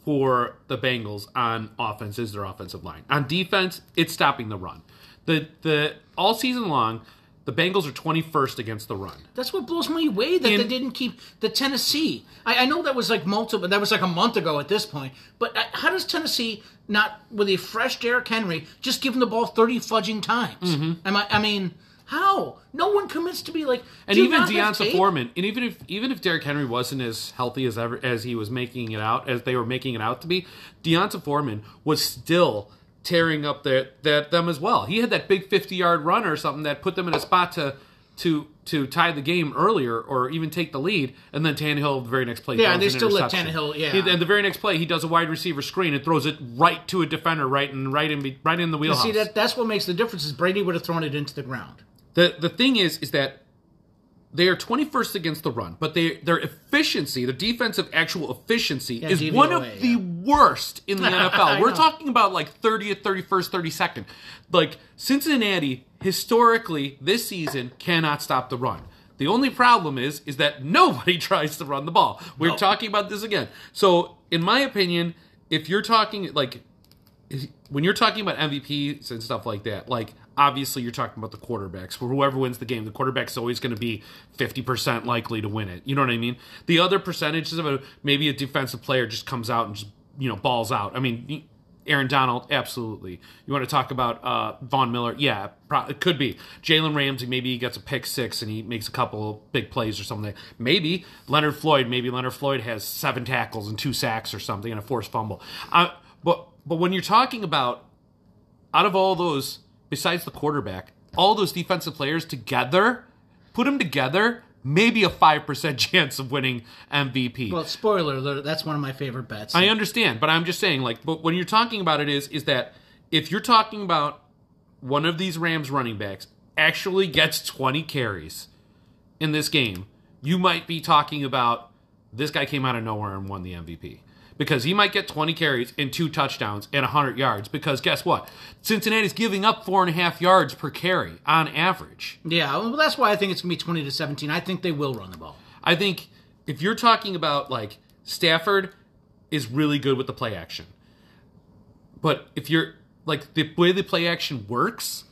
for the Bengals on offense is their offensive line. On defense, it's stopping the run. The the all season long, the Bengals are 21st against the run. That's what blows me away that In- they didn't keep the Tennessee. I, I know that was like multiple. That was like a month ago at this point. But uh, how does Tennessee not with a fresh Derrick Henry just give him the ball thirty fudging times? Am I? I mean, how? No one commits to be like. And even D'Onta? Foreman, and even if even if Derrick Henry wasn't as healthy as ever as he was making it out, as they were making it out to be, D'Onta Foreman was still tearing up their, that them as well. He had that big fifty yard run or something that put them in a spot to to to tie the game earlier or even take the lead, and then Tannehill the very next play. Yeah, throws they still let. Tannehill- yeah. He- and the very next play he does a wide receiver screen and throws it right to a defender, right in right in right in the wheelhouse. See that that's what makes the difference. Is Brady would have thrown it into the ground. The the thing is is that they are 21st against the run, but they their efficiency, their defensive actual efficiency is DVOA, one of yeah. the worst in the NFL. We're know. talking about like 30th, 31st, 32nd. Like Cincinnati historically this season cannot stop the run. The only problem is is that nobody tries to run the ball. We're No. talking about this again. So, in my opinion, if you're talking like when you're talking about MVPs and stuff like that, like obviously you're talking about the quarterbacks. For whoever wins the game, the quarterback's always going to be 50% likely to win it. You know what I mean? The other percentages of it, maybe a defensive player just comes out and just, you know, balls out. I mean, Aaron Donald, absolutely. You want to talk about uh, Von Miller? Yeah, pro- it could be. Jalen Ramsey, maybe he gets a pick six and he makes a couple big plays or something. Maybe Leonard Floyd, maybe Leonard Floyd has seven tackles and two sacks or something and a forced fumble. Uh, but but when you're talking about out of all those, besides the quarterback, all those defensive players together, put them together, maybe a five percent chance of winning MVP. Well, spoiler alert, that's one of my favorite bets. I understand, but I'm just saying, like, but when you're talking about it, is is that if you're talking about one of these Rams running backs actually gets 20 carries in this game, you might be talking about this guy came out of nowhere and won the MVP. Because he might get 20 carries and two touchdowns and 100 yards. Because guess what? Cincinnati's giving up four and a half yards per carry on average. yeah, well, that's why I think it's gonna be twenty to seventeen. I think they will run the ball. I think if you're talking about like Stafford is really good with the play action. But if you're like the way the play action works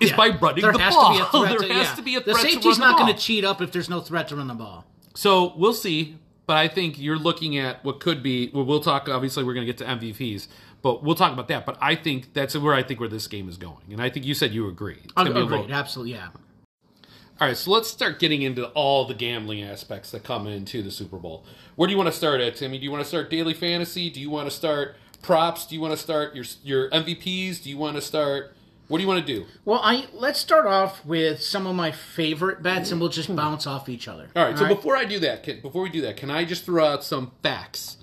is Yeah. by running there the has ball. To be a threat there to, has yeah. to be a The threat to safety's run not going to cheat up if there's no threat to run the ball. So we'll see. But I think you're looking at what could be. Well, we'll talk. Obviously, we're going to get to MVPs, but we'll talk about that. But I think that's where I think where this game is going, and I think you said you agree. It's Agreed. vote. Absolutely. Yeah. All right, so let's start getting into all the gambling aspects that come into the Super Bowl. Where do you want to start at, Timmy? Do you want to start daily fantasy? Do you want to start props? Do you want to start your your MVPs? Do you want to start? What do you want to do? Well, I let's start off with some of my favorite bets, and we'll just bounce off each other. All right. So before I do that, can, before we do that, can I just throw out some facts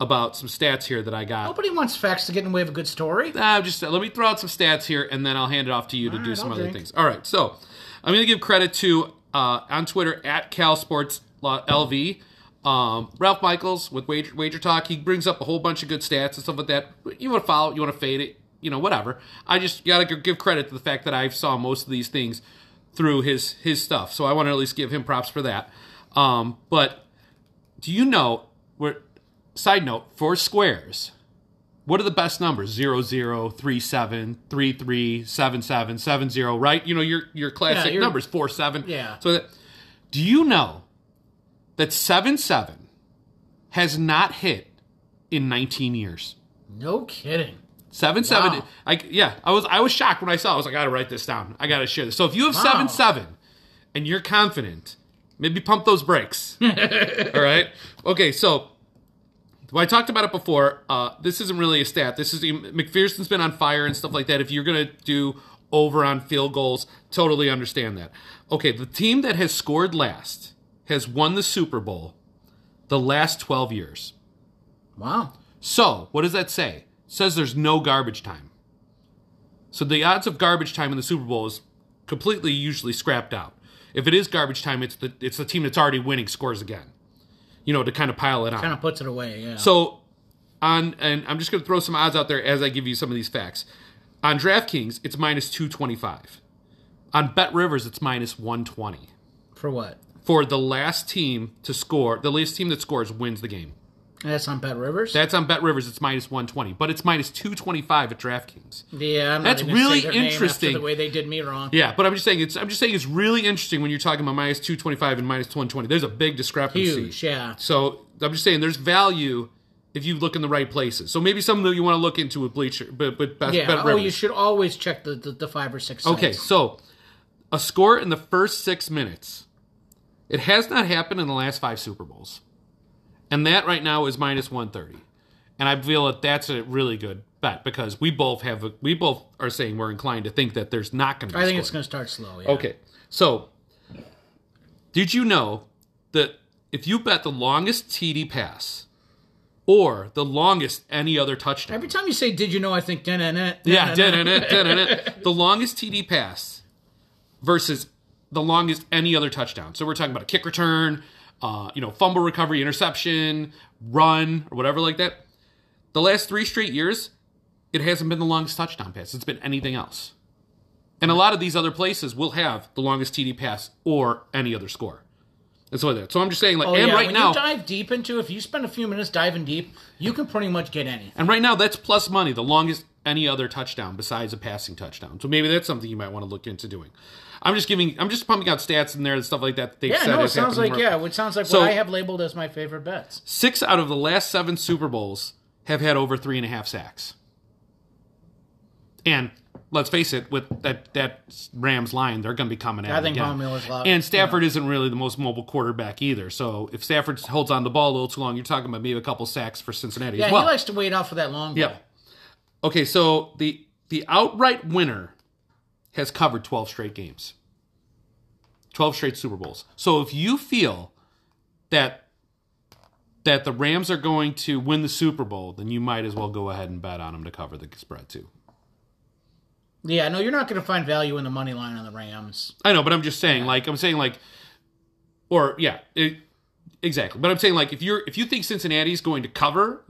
about some stats here that I got? nobody wants facts to get in the way of a good story. Uh, just uh, let me throw out some stats here, and then I'll hand it off to you to do right, some I'll other drink. things. All right, so I'm going to give credit to uh, on Twitter at CalSportsLV. Um, Ralph Michaels with Wager, Wager Talk, he brings up a whole bunch of good stats and stuff like that. You want to follow, it, you want to fade it, you know, whatever. I just got to give credit to the fact that I saw most of these things through his his stuff, so I want to at least give him props for that. Um, but do you know? Where, side note for squares, what are the best numbers? 0, 0, 3, 7, 3, 3, 7, 7, 7, 0, right? You know, your, your classic your- numbers, 4, 7. Yeah. So that, do you know that 7, 7 has not hit in 19 years? No kidding. Seven seven. Wow. I yeah. I was I was shocked when I saw. It. I was like, I gotta write this down. I gotta share this. So if you have Wow. seven seven, and you're confident, maybe pump those brakes. All right. Okay. So well, I talked about it before. Uh, this isn't really a stat. This is McPherson's been on fire and stuff like that. If you're gonna do over on field goals, totally understand that. Okay. The team that has scored last has won the Super Bowl the last twelve years. Wow. So, what does that say? Says there's no garbage time. So the odds of garbage time in the Super Bowl is completely usually scrapped out. If it is garbage time, it's the it's the team that's already winning scores again. You know, to kind of pile it on. Kind of puts it away. Yeah. So on and I'm just going to throw some odds out there as I give you some of these facts. On DraftKings, it's minus 225. On Bet Rivers, it's minus 120. For what? For the last team to score, the last team that scores wins the game. That's on Bet Rivers. That's on Bet Rivers. It's minus one twenty, but it's minus two twenty five at DraftKings. yeah, I'm That's really say their name after interesting. The way they did me wrong. Yeah, but I'm just saying it's. I'm just saying it's really interesting when you're talking about minus two twenty five and minus one twenty. There's a big discrepancy. Huge. Yeah. So I'm just saying there's value if you look in the right places. So maybe something that you want to look into with Bleacher, but but best Yeah. Bet Oh, Rivers. you should always check the the, the five or six. Okay, so a score in the first six minutes. It has not happened in the last five Super Bowls, and that right now is minus one thirty. And I feel that that's a really good bet because we both have a, we both are saying we're inclined to think that there's not going to. be I think it's going to start slow. Yeah. Okay, so did you know that if you bet the longest TD pass or the longest any other touchdown? Every time you say "Did you know?" I think "Da-na-na, Yeah, da-na-na." da-da-da, da-da-da. the longest TD pass versus the longest any other touchdown. So we're talking about a kick return, uh, you know, fumble recovery, interception, run, or whatever like that. The last three straight years, it hasn't been the longest touchdown pass. It's been anything else. And a lot of these other places will have the longest TD pass or any other score. And so that. So I'm just saying, like, Oh, and yeah, right when now, you dive deep into, if you spend a few minutes diving deep, you can pretty much get anything. And right now, that's plus money, the longest any other touchdown besides a passing touchdown. So maybe that's something you might want to look into doing. I'm just giving, I'm just pumping out stats in there and stuff like that. that they've Yeah, said no, it sounds like yeah, it sounds like So- what I have labeled as my favorite bets. Six out of the last seven Super Bowls have had over three and a half sacks. And let's face it, with that that Rams line, they're going to be coming at I think. Von Miller's lot- And Stafford isn't really the most mobile quarterback either. So if Stafford holds on the ball a little too long, you're talking about maybe a couple sacks for Cincinnati Yeah, well. he likes to wait out for that long. Yeah. ball. Okay, so the the outright winner has covered 12 straight games. 12 straight Super Bowls. So if you feel that that the Rams are going to win the Super Bowl, then you might as well go ahead and bet on them to cover the spread too. Yeah, no, you're not going to find value in the money line on the Rams. I know, but I'm just saying like I'm saying like or yeah, it, exactly. But I'm saying like if you're if you think Cincinnati's going to cover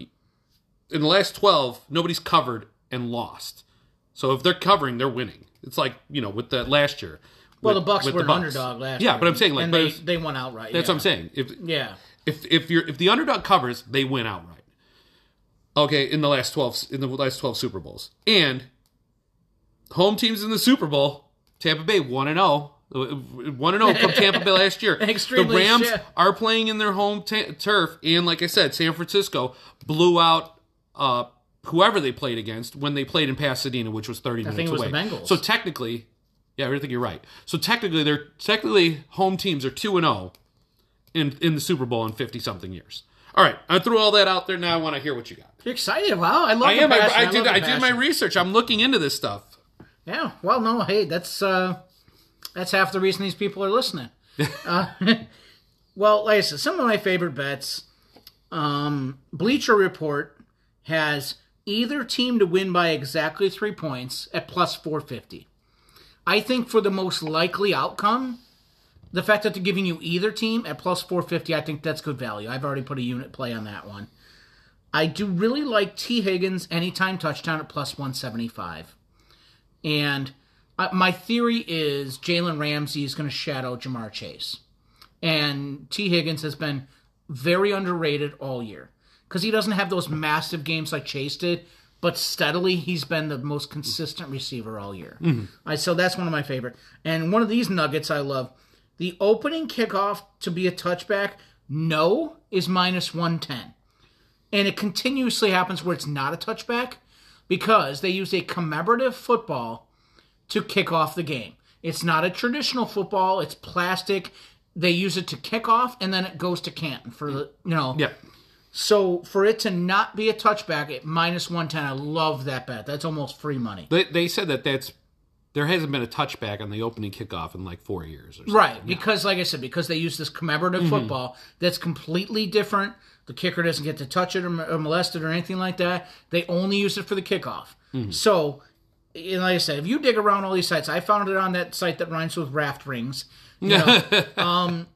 in the last 12, nobody's covered and lost. So if they're covering, they're winning. It's like, you know, with the last year. Well, with- the Bucs were the an underdog last Yeah, year. Yeah, but I'm saying like they, it's- they won outright. that's yeah. what I'm saying. If Yeah. if if you're if the underdog covers, they win outright. Okay, in the last 12 in the last 12 Super Bowls. And home teams in the Super Bowl, Tampa Bay 1 and 0 One and zero from Tampa Bay last year. Extremely the Rams shit. are playing in their home ta turf, and like I said, San Francisco blew out uh, whoever they played against when they played in Pasadena, which was thirty minutes think it was away. So technically, yeah, I think you're right. So technically, they're technically home teams are two and zero in in the Super Bowl in fifty something years. All right, I threw all that out there. Now I want to hear what you got. You're excited. Wow, I love I am. I. I love did. I did my research. I'm looking into this stuff. Yeah. Well, no, hey, that's uh that's half the reason these people are listening. uh, well, like I said, some of my favorite bets. Um, Bleacher Report has either team to win by exactly three points at plus four fifty. I think for the most likely outcome, the fact that they're giving you either team at plus four fifty, I think that's good value. I've already put a unit play on that one. I do really like Tee Higgins anytime touchdown at plus one seventy five. And uh, my theory is Jalen Ramsey is going to shadow Ja'Marr Chase. And Tee Higgins has been very underrated all year because he doesn't have those massive games like Chase did, but steadily he's been the most consistent receiver all year. Mm-hmm. I, so that's one of my favorite. And one of these nuggets I love the opening kickoff to be a touchback, no, is minus 110. And it continuously happens where it's not a touchback because they use a commemorative football to kick off the game. It's not a traditional football, it's plastic. They use it to kick off and then it goes to Canton for the, you know. Yeah. So for it to not be a touchback at minus 110, I love that bet. That's almost free money. They, they said that that's there hasn't been a touchback on the opening kickoff in like four years or something. Right, because like I said, because they use this commemorative football that's completely different. The kicker doesn't get to touch it or, or molest it or anything like that. They only use it for the kickoff. So, and like I said, if you dig around all these sites, I found it on that site that rhymes with raft rings. You know, um,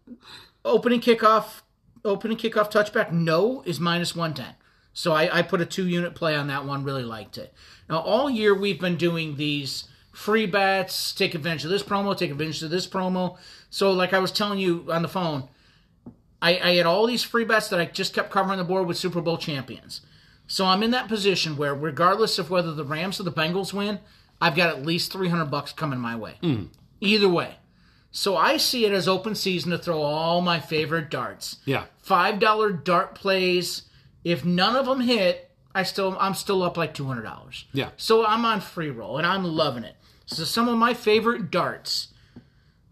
opening kickoff, opening kickoff touchback, no is minus one ten. So I, I put a two unit play on that one. Really liked it. Now all year we've been doing these free bets. Take advantage of this promo. Take advantage of this promo. So like I was telling you on the phone, I, I had all these free bets that I just kept covering the board with Super Bowl champions. So I'm in that position where, regardless of whether the Rams or the Bengals win, I've got at least 300 bucks coming my way. Hmm. Either way. So I see it as open season to throw all my favorite darts. Yeah. Five dollar dart plays. If none of them hit, I still I'm still up like two hundred dollars. Yeah. So I'm on free roll and I'm loving it. So some of my favorite darts.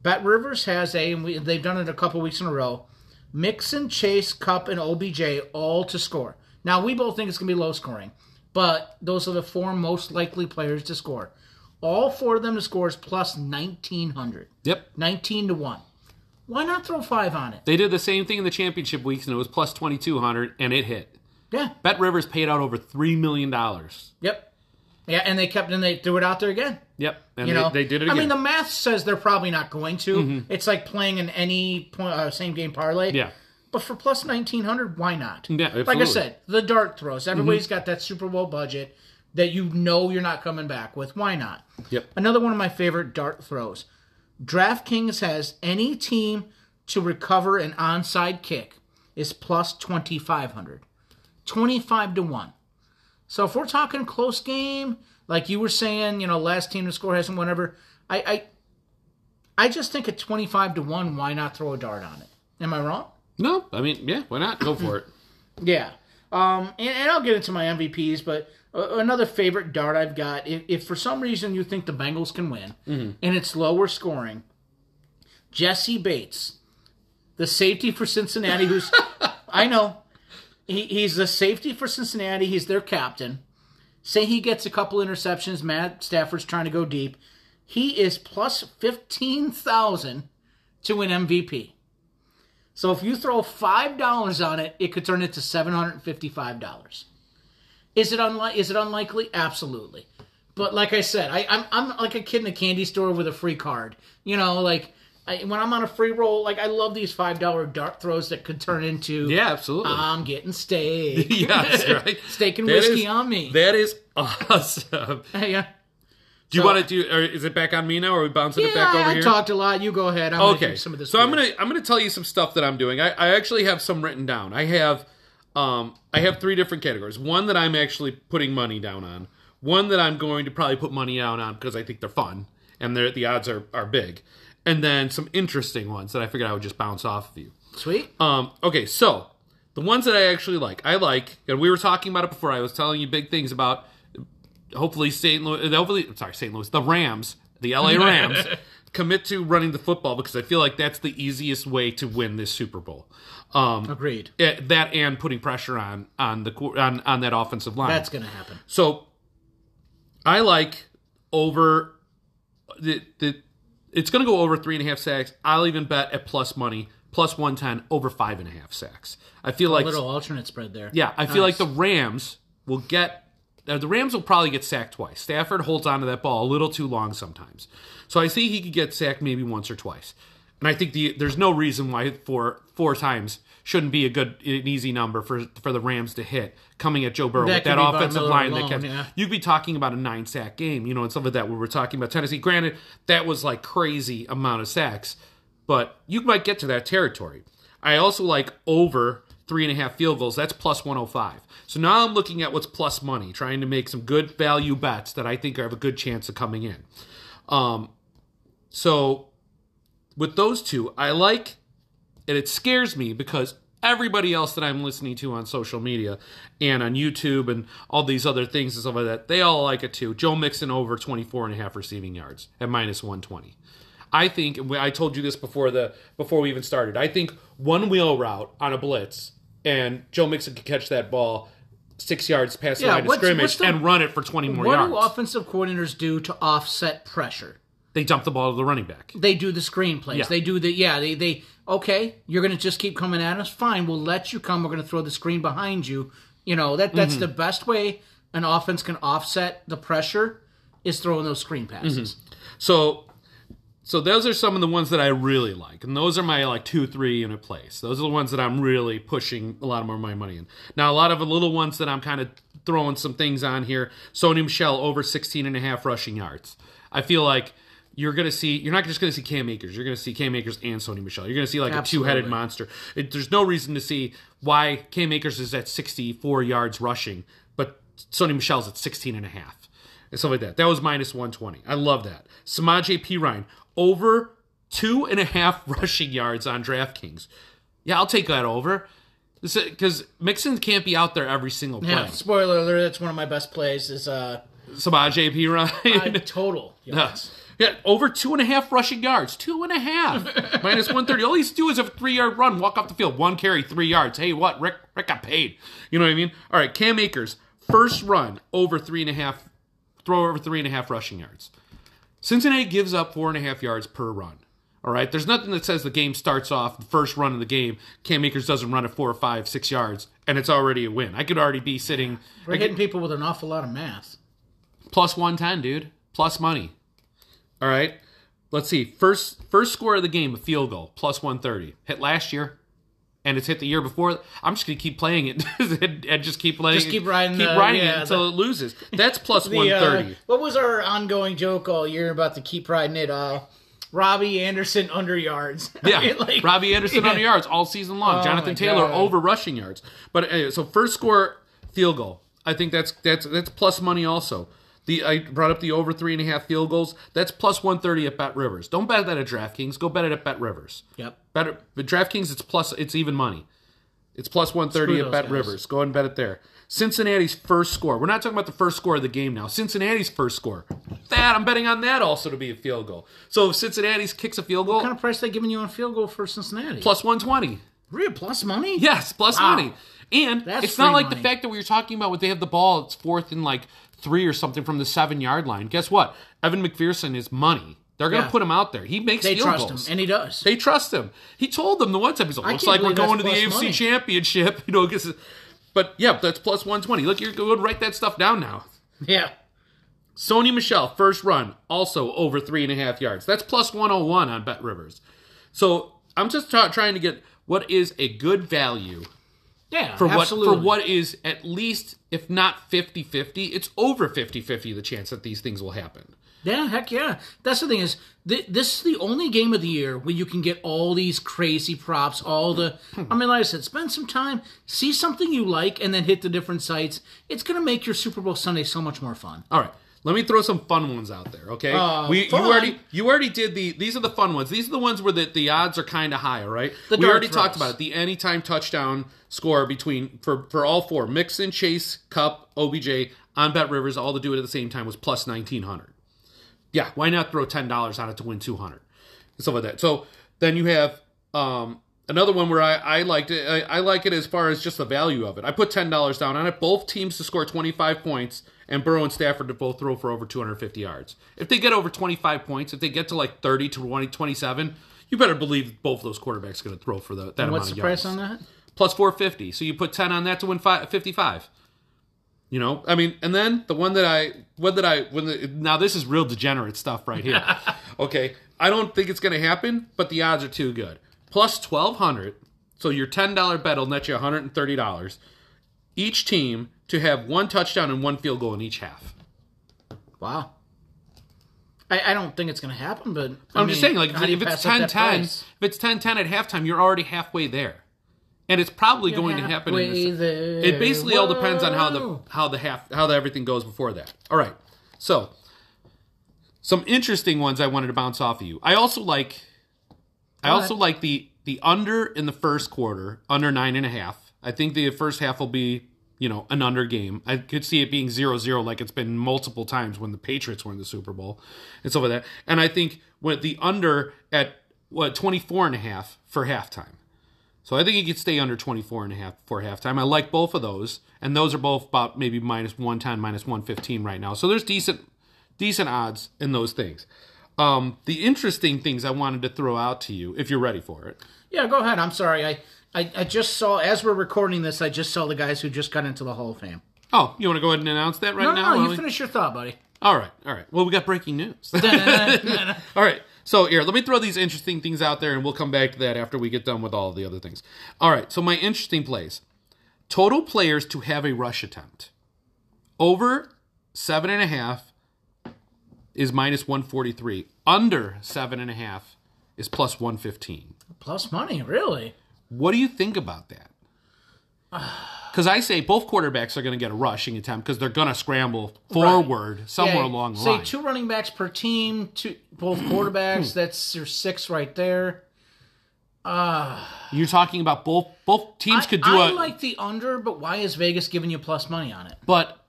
Bet Rivers has a, and we, they've done it a couple weeks in a row. Mixon, Chase, Kupp, and OBJ all to score. Now we both think it's gonna be low scoring, but those are the four most likely players to score. All four of them to score is plus nineteen hundred. Yep. 19 to 1. Why not throw 5 on it? They did the same thing in the championship weeks, and it was plus twenty two hundred, and it hit. Yeah. Bet Rivers paid out over three million dollars. Yep. Yeah, and they kept and they threw it out there again. Yep, and You they, know, they did it I mean, the math says they're probably not going to. It's like playing in any point, uh, same game parlay. yeah, But for plus nineteen hundred, why not? Yeah, Like I said, the dart throws. Everybody's Mm-hmm. got that Super Bowl budget that you know you're not coming back with. Why not? Yep. Another one of my favorite dart throws. DraftKings has any team to recover an onside kick is plus twenty five hundred. 25 to 1. So if we're talking close game, like you were saying, you know, last team to score hasn't whatever, I I I just think at 25 to 1, why not throw a dart on it? Am I wrong? no, I mean, yeah, why not? Go for it. Yeah. Um, and, and I'll get into my MVPs, but another favorite dart I've got, if, if for some reason you think the Bengals can win mm-hmm. and it's lower scoring, Jessie Bates, the safety for Cincinnati, who's, I know, he, he's the safety for Cincinnati, he's their captain. Say he gets a couple interceptions, Matt Stafford's trying to go deep. He is plus 15,000 to win MVP. So if you throw five dollars on it, it could turn into seven hundred and fifty-five dollars. Is it unli- Is it unlikely? Absolutely. But like I said, I, I'm I'm like a kid in a candy store with a free card. You know, like I, when I'm on a free roll, like I love these five dollar dart throws that could turn into Yeah, absolutely. I'm getting steak, yes, right. steak and That whiskey is- on me. That is awesome. yeah, Do you So- want to do? Or is it back on me now? Or are we bouncing it back over I here? talked a lot. You go ahead. I'm okay some of this. so i'm gonna i'm gonna tell you some stuff that i'm doing i, I actually have some written down i have um i have three different categories one that i'm actually putting money down on one that i'm going to probably put money down on because i think they're fun and they're, the odds are, are big and then some interesting ones that I figured I would just bounce off of you. Sweet. Um, okay, so the ones that I actually like, I like, and we were talking about it before. I was telling you big things about hopefully St. Louis, hopefully, sorry, St. Louis, the Rams, the LA Rams, commit to running the football because I feel like that's the easiest way to win this Super Bowl. Um, Agreed. eh, that and putting pressure on on the on on that offensive line. That's gonna happen. So I like over the the it's going to go over three and a half sacks. I'll even bet at plus money plus one ten over five and a half sacks. I feel like Little alternate spread there. yeah, I feel like the Rams will get uh, the Rams will probably get sacked twice. Stafford holds onto that ball a little too long sometimes, so I see he could get sacked maybe once or twice. And I think the there's no reason why four four times shouldn't be a good an easy number for for the Rams to hit coming at Joe Burrow That with that offensive line alone, that kept yeah. you'd be talking about a nine sack game, you know, and some of that. Where we're talking about Tennessee. Granted, that was like crazy amount of sacks, but you might get to that territory. I also like over three and a half field goals. That's plus 105. So now I'm looking at what's plus money, trying to make some good value bets that I think have a good chance of coming in. Um, so with those two, I like, and it scares me because everybody else that I'm listening to on social media and on YouTube and all these other things and stuff like that, they all like it too. Joe Mixon over 24 and a half receiving yards at minus 120. I think I told you this before the before we even started. I think one wheel route on a blitz and Joe Mixon could catch that ball six yards past the line of scrimmage the- and run it for 20 more What yards. What do offensive coordinators do to offset pressure? They dump the ball to the running back. They do the screen plays. Yeah. They do the yeah. They they okay. You're gonna just keep coming at us. Fine, we'll let you come. We're gonna throw the screen behind you. You know that that's Mm-hmm. the best way an offense can offset the pressure is throwing those screen passes. So, so those are some of the ones that I really like, and those are my like two, three in a place. Those are the ones that I'm really pushing a lot of more of my money in. Now, a lot of the little ones that I'm kind of throwing some things on here. Sony Michel over 16 and a half rushing yards. I feel like you're to see, you're not just going to see Cam Akers. You're going to see Cam Akers and Sony Michel. You're going to see like Absolutely. a two-headed monster. It, there's no reason to see why Cam Akers is at 64 yards rushing, but Sony Michel's at 16 and a half and stuff like that. That was minus 120. I love that. Samaje Perine, over two and a half rushing yards on DraftKings. Yeah, I'll take that over. Because Mixon can't be out there every single play. Yeah. Spoiler alert. That's one of my best plays. Is uh Samaje Perine. I- total. Yes. Yeah, over two and a half rushing yards. Two and a half. Minus 130. All he's do is a three yard run, walk off the field, one carry, three yards. Hey, what? Rick Rick got paid. You know what I mean? All right, Cam Akers, first run over three and a half, throw over three and a half rushing yards. Cincinnati gives up four and a half yards per run. All right, there's nothing that says the game starts off the first run of the game. Cam Akers doesn't run at four or five, six yards, and it's already a win. I could already be sitting We're hitting people with an awful lot of math. plus 110 dude plus money all right let's see first first score of the game a field goal plus 130 hit last year and it's hit the year before i'm just gonna keep playing it and just keep playing Just keep riding keep the- riding yeah, it until it loses that's plus The, 130 uh, what was our ongoing joke all year about the keep riding it? Uh, Robby Anderson under yards. I Yeah, mean, like- Robby Anderson on the yards all season long. Oh, Jonathan Taylor God. over rushing yards. But uh, so first score field goal. I think that's that's that's plus money also. The I brought up the over three and a half field goals. That's plus one thirty at Bet Rivers. Don't bet that at DraftKings. Go bet it at Bet Rivers. Yep. Better, but DraftKings it's plus it's even money. It's plus one thirty at Bet guys. Rivers. Go ahead and bet it there. Cincinnati's first score. We're not talking about the first score of the game now. Cincinnati's first score. That I'm betting on that also to be a field goal. So if Cincinnati's kicks a field goal, What kind of price they giving you on field goal for Cincinnati? plus one twenty. Real plus money? Yes, plus Wow. money. And That's it's not like the fact that we were talking about when they have the ball, it's fourth and like three or something from the seven yard line. Guess what? Evan McPherson is money. They're going to Yeah. put him out there. He makes They field trust goals. him, and he does. they trust him. He told them the one time he's like, looks like we're going to the AFC money." Championship. You know, but yeah, that's plus one twenty. Look, you're going to write that stuff down now. yeah. Sony Michel, first run, also over three and a half yards. That's plus 101 on Bet Rivers. So I'm just tra- trying to get what is a good value Yeah, for absolutely. what for what is at least if not 50-50 it's over 50-50 the chance that these things will happen Yeah, heck yeah. That's the thing is, th- this is the only game of the year where you can get all these crazy props, all the. I mean, like I said, spend some time, see something you like, and then hit the different sites. It's going to make your Super Bowl Sunday so much more fun. all right Let me throw some fun ones out there, okay? Uh, we fun? you already you already did the these are the fun ones. These are the ones where the, the odds are kind of high, all right? The we already throws. talked about it. The anytime touchdown score between for for all four Mixon, Chase, Kupp, OBJ, on Bet Rivers, all to do it at the same time was plus nineteen hundred. Yeah, why not throw ten dollars on it to win two hundred? and Stuff like that. So then you have um, another one where I, I liked it. I, I like it as far as just the value of it. I put ten dollars down on it. Both teams to score twenty five points, and Burrow and Stafford to both throw for over two hundred fifty yards. If they get over twenty five points, if they get to like thirty to 20, 27, you better believe both of those quarterbacks are going to throw for the, that amount of yards. What's the price on that? Plus four fifty. So you put ten on that to win five, 55. You know, I mean, and then the one that I, one that I, when the, now this is real degenerate stuff right here. okay, I don't think it's going to happen, but the odds are too good. Plus twelve hundred, so your ten dollar bet will net you one hundred and thirty dollars. Each team to have one touchdown and one field goal in each half. Wow. I, I don't think it's going to happen, but I I'm just saying, like, how do you if it's pass 10 10, if it's 10 10 at halftime, you're already halfway there. And it's probably going to happen in this. there. It basically all depends on how the how the half how the everything goes before that. All right. So some interesting ones I wanted to bounce off of you. I also like I also like the the under in the first quarter, under nine and a half. I think the first half will be, you know, an under game. I could see it being 0-0 like it's been multiple times when the Patriots were in the Super Bowl and stuff like that. And I think when the under at what 24 and a half for halftime. So I think he could stay under 24 and a half for halftime. I like both of those, and those are both about maybe minus 110, minus 115 right now. So there's decent decent odds in those things. Um, the interesting things I wanted to throw out to you, if you're ready for it. Yeah, go ahead. I'm sorry. I, I, I just saw, as we're recording this, I just saw the guys who just got into the Hall of Fame. Oh, you want to go ahead and announce that right No, now? no, no, you Ollie? finish your thought, buddy. All right, all right. Well, we got breaking news. all right. So here, let me throw these interesting things out there, and we'll come back to that after we get done with all the other things. All right. So my interesting plays: total players to have a rush attempt over seven and a half is minus one forty three. Under seven and a half is plus one fifteen. Plus money, really? What do you think about that? Because I say both quarterbacks are going to get a rushing attempt because they're going to scramble forward somewhere Yeah, along the line. say two running backs per team, two both quarterbacks. that's your six right there. You're talking about both both teams could do I a like the under, but why is Vegas giving you plus money on it? but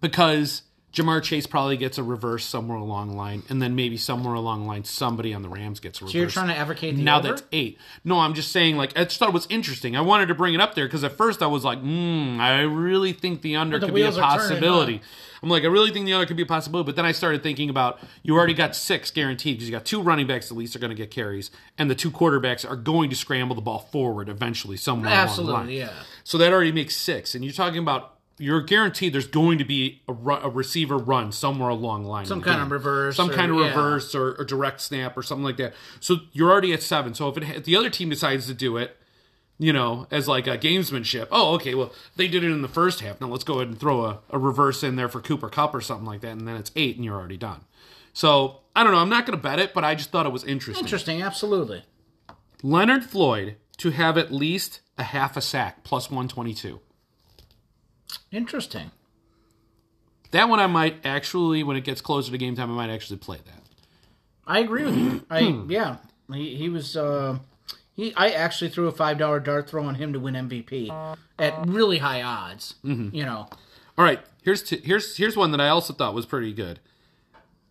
because Ja'Marr Chase probably gets a reverse somewhere along the line, and then maybe somewhere along the line somebody on the Rams gets a reverse. So you're trying to advocate the now over? that's eight. No, I'm just saying like I just thought it was interesting. I wanted to bring it up there because at first I was like, hmm, I really think the under the could be a wheels are turning, possibility. I'm like, I really think the under could be a possibility. But then I started thinking about you already got six guaranteed because you got two running backs at least are going to get carries, and the two quarterbacks are going to scramble the ball forward eventually somewhere along the line. Absolutely, yeah. So that already makes six, and you're talking about you're guaranteed there's going to be a, ru- a receiver run somewhere along the line. Some kind game. of reverse some or- kind of yeah. reverse or, or direct snap or something like that. So you're already at seven. So if, it, if the other team decides to do it, you know, as like a gamesmanship, oh, okay, well they did it in the first half. Now let's go ahead and throw a, a reverse in there for Cooper Kupp or something like that, and then it's eight, and you're already done. So I don't know. I'm not going to bet it, but I just thought it was interesting. Interesting, absolutely. Leonard Floyd to have at least a half a sack plus 122. Interesting. That one I might actually, when it gets closer to game time, I might actually play that. I agree with you. I Hmm. yeah. He he was uh he I actually threw a five dollar dart throw on him to win MVP at really high odds. Mm-hmm. You know. All right, here's t- here's here's one that I also thought was pretty good.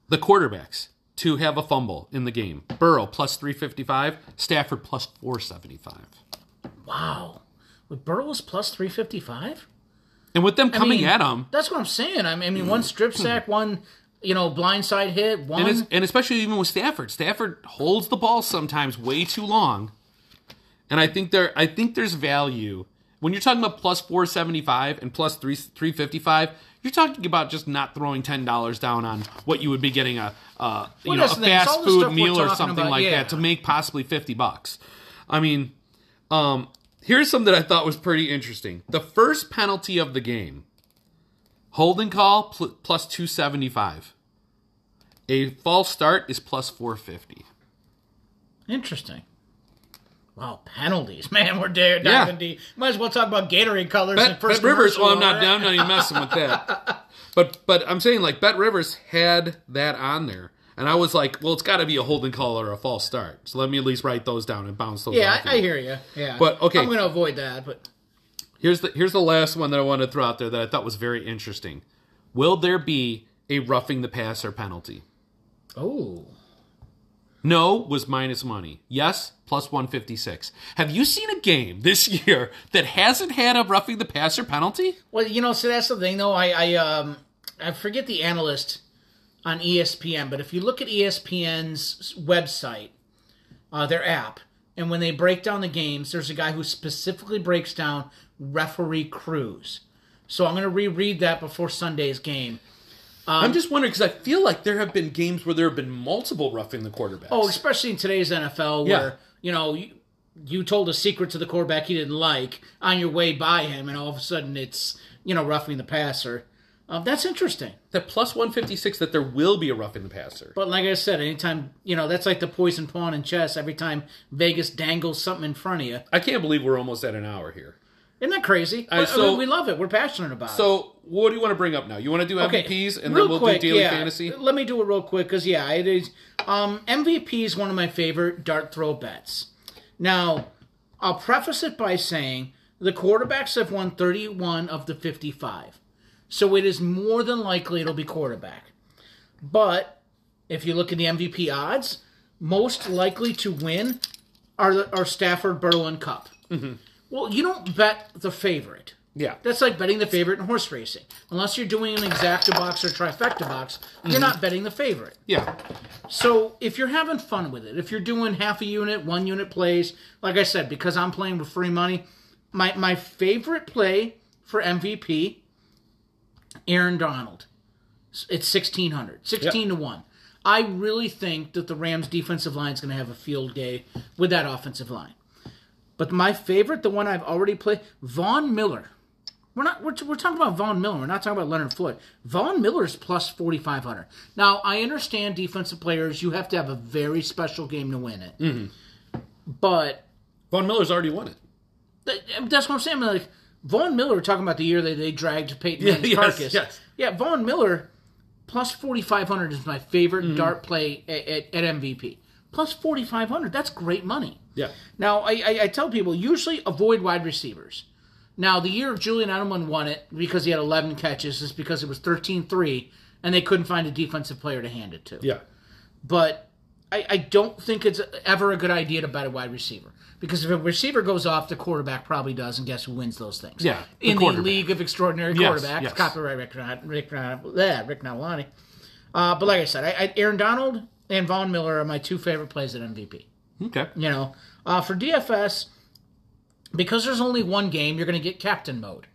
The quarterbacks to have a fumble in the game: Burrow plus three fifty five, Stafford plus four seventy five. Wow. With Burrows plus three fifty five? And with them coming mean, at him, That's what I'm saying. I mean, I mean one strip sack, one you know, blindside hit, one and, and especially even with Stafford, Stafford holds the ball sometimes way too long, and I think there I think there's value when you're talking about plus four seventy five and plus three three fifty five. You're talking about just not throwing ten dollars down on what you would be getting a uh, you Well, know a that's the thing. It's all fast food meal or something about, like yeah. that to make possibly fifty bucks. I mean, um, here's something that I thought was pretty interesting. The first penalty of the game, holding call pl- plus two seventy five. A false start is plus 450. Interesting. Wow, penalties, man. We're Yeah. diving deep. Might as well talk about Gatorade colors. Bet, and first Bet Rivers. Well, I'm not. already. I'm not even messing with that. But but I'm saying like Bet Rivers had that on there, and I was like, well, it's got to be a holding call or a false start. So let me at least write those down and bounce those. Yeah, I, I hear you. Yeah, But, okay. I'm going to avoid that. But Here's the here's the last one that I wanted to throw out there that I thought was very interesting. Will there be a roughing the passer penalty? oh, No was minus money. Yes, plus 156. Have you seen a game this year that hasn't had a roughing the passer penalty? well, you know, so that's the thing, though. I, I um, I forget the analyst on ESPN, but if you look at ESPN's website, uh, their app, and when they break down the games, there's a guy who specifically breaks down referee crews. So I'm going to reread that before Sunday's game. I'm just wondering because I feel like there have been games where there have been multiple roughing the quarterbacks. Oh, especially in today's NFL, Yeah. where you know you, you told a secret to the quarterback he didn't like on your way by him, and all of a sudden it's you know roughing the passer. Um, that's interesting. that plus 156 that there will be a roughing the passer. But like I said, anytime you know that's like the poison pawn in chess. Every time Vegas dangles something in front of you, I can't believe we're almost at an hour here. isn't that crazy? But, I so- mean, we love it. We're passionate about it. So, what do you want to bring up now? You want to do MVPs and then we'll quick, do daily yeah. fantasy? Let me do it real quick because yeah, it is. Um, MVP is one of my favorite dart throw bets. Now, I'll preface it by saying the quarterbacks have won 31 of the 55, so it is more than likely it'll be quarterback. But if you look at the MVP odds, most likely to win are the, are Stafford, Burrow, and Kupp. Mm-hmm. Well, you don't bet the favorite. Yeah. That's like betting the favorite in horse racing. Unless you're doing an exacta box or trifecta box, you're mm-hmm. not betting the favorite. Yeah. So if you're having fun with it, if you're doing half a unit, one unit plays, like I said, because I'm playing with free money, my my favorite play for MVP, Aaron Donald. It's sixteen hundred, sixteen to one. I really think that the Rams defensive line is going to have a field day with that offensive line. But my favorite, the one I've already played, Von Miller. We're not. We're, we're talking about Von Miller. We're not talking about Leonard Floyd. Von Miller's plus forty five hundred. Now I understand defensive players. You have to have a very special game to win it. Mm-hmm. But Von Miller's already won it. th- that's what I'm saying. Like Von Miller, talking about the year that they dragged Peyton Manning's yes, carcass. yes. Yeah, Von Miller plus forty five hundred is my favorite Mm-hmm. dart play at, at, at MVP. Plus forty five hundred. That's great money. Yeah. Now, I, I, I tell people usually avoid wide receivers. Now, the year of Julian Edelman won it because he had 11 catches is because it was 13 3 and they couldn't find a defensive player to hand it to. Yeah. But I, I don't think it's ever a good idea to bet a wide receiver because if a receiver goes off, the quarterback probably does, and guess who wins those things? Yeah, the In the. League of Extraordinary Yes, Quarterbacks, yes. copyright Rick, Rick, Rick, Rick Navalani. Uh, but like I said, I, I, Aaron Donald and Von Miller are my two favorite plays at MVP. Okay. You know, uh, for DFS, because there's only one game, you're going to get captain mode.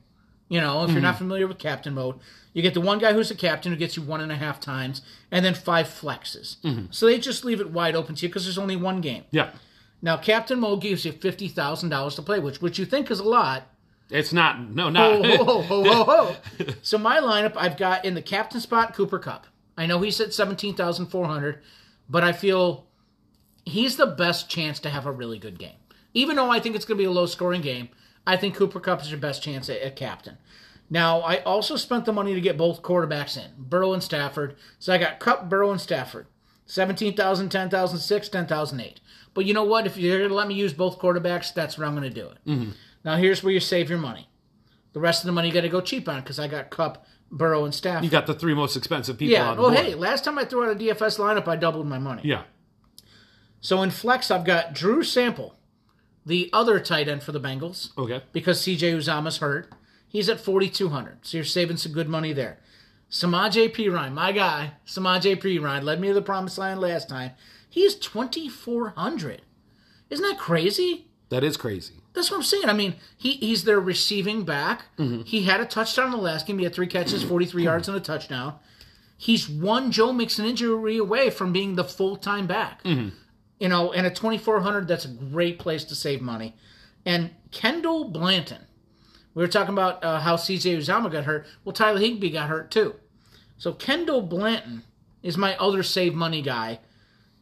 You know, if you're not familiar with captain mode, you get the one guy who's a captain who gets you one and a half times, and then five flexes. So they just leave it wide open to you because there's only one game. Yeah. Now, captain mode gives you fifty thousand dollars to play, which which you think is a lot. It's not. No, Ho, not. ho, ho, ho, ho. so my lineup, I've got in the captain spot Cooper Kupp. I know he's at seventeen thousand four hundred, but I feel he's the best chance to have a really good game. Even though I think it's going to be a low scoring game, I think Cooper Kupp is your best chance at, at captain. Now, I also spent the money to get both quarterbacks in, Burrow and Stafford. So I got Kupp, Burrow, and Stafford. 17,000, 10,006, 10,008. But you know what? If you're going to let me use both quarterbacks, that's where I'm going to do it. Mm-hmm. Now, here's where you save your money. The rest of the money you got to go cheap on because I got Kupp, Burrow, and Stafford. You got the three most expensive people yeah. on the Well, board. hey, last time I threw out a DFS lineup, I doubled my money. Yeah. So in flex, I've got Drew Sample, the other tight end for the Bengals, Okay. because CJ Uzomah's hurt. He's at 4,200. So you're saving some good money there. Samaje Ryan, my guy, Samaj P. Ryan, led me to the promised land last time. He's 2,400. Isn't that crazy? That is crazy. That's what I'm saying. I mean, he, he's their receiving back. Mm-hmm. He had a touchdown in the last game. He had three catches, 43 yards, and a touchdown. He's one Joe Mixon injury away from being the full time back. Mm-hmm. You know, and at 2,400, that's a great place to save money. And Kendall Blanton, we were talking about uh, how CJ Uzomah got hurt. Well, Tyler Higbee got hurt too. So Kendall Blanton is my other save money guy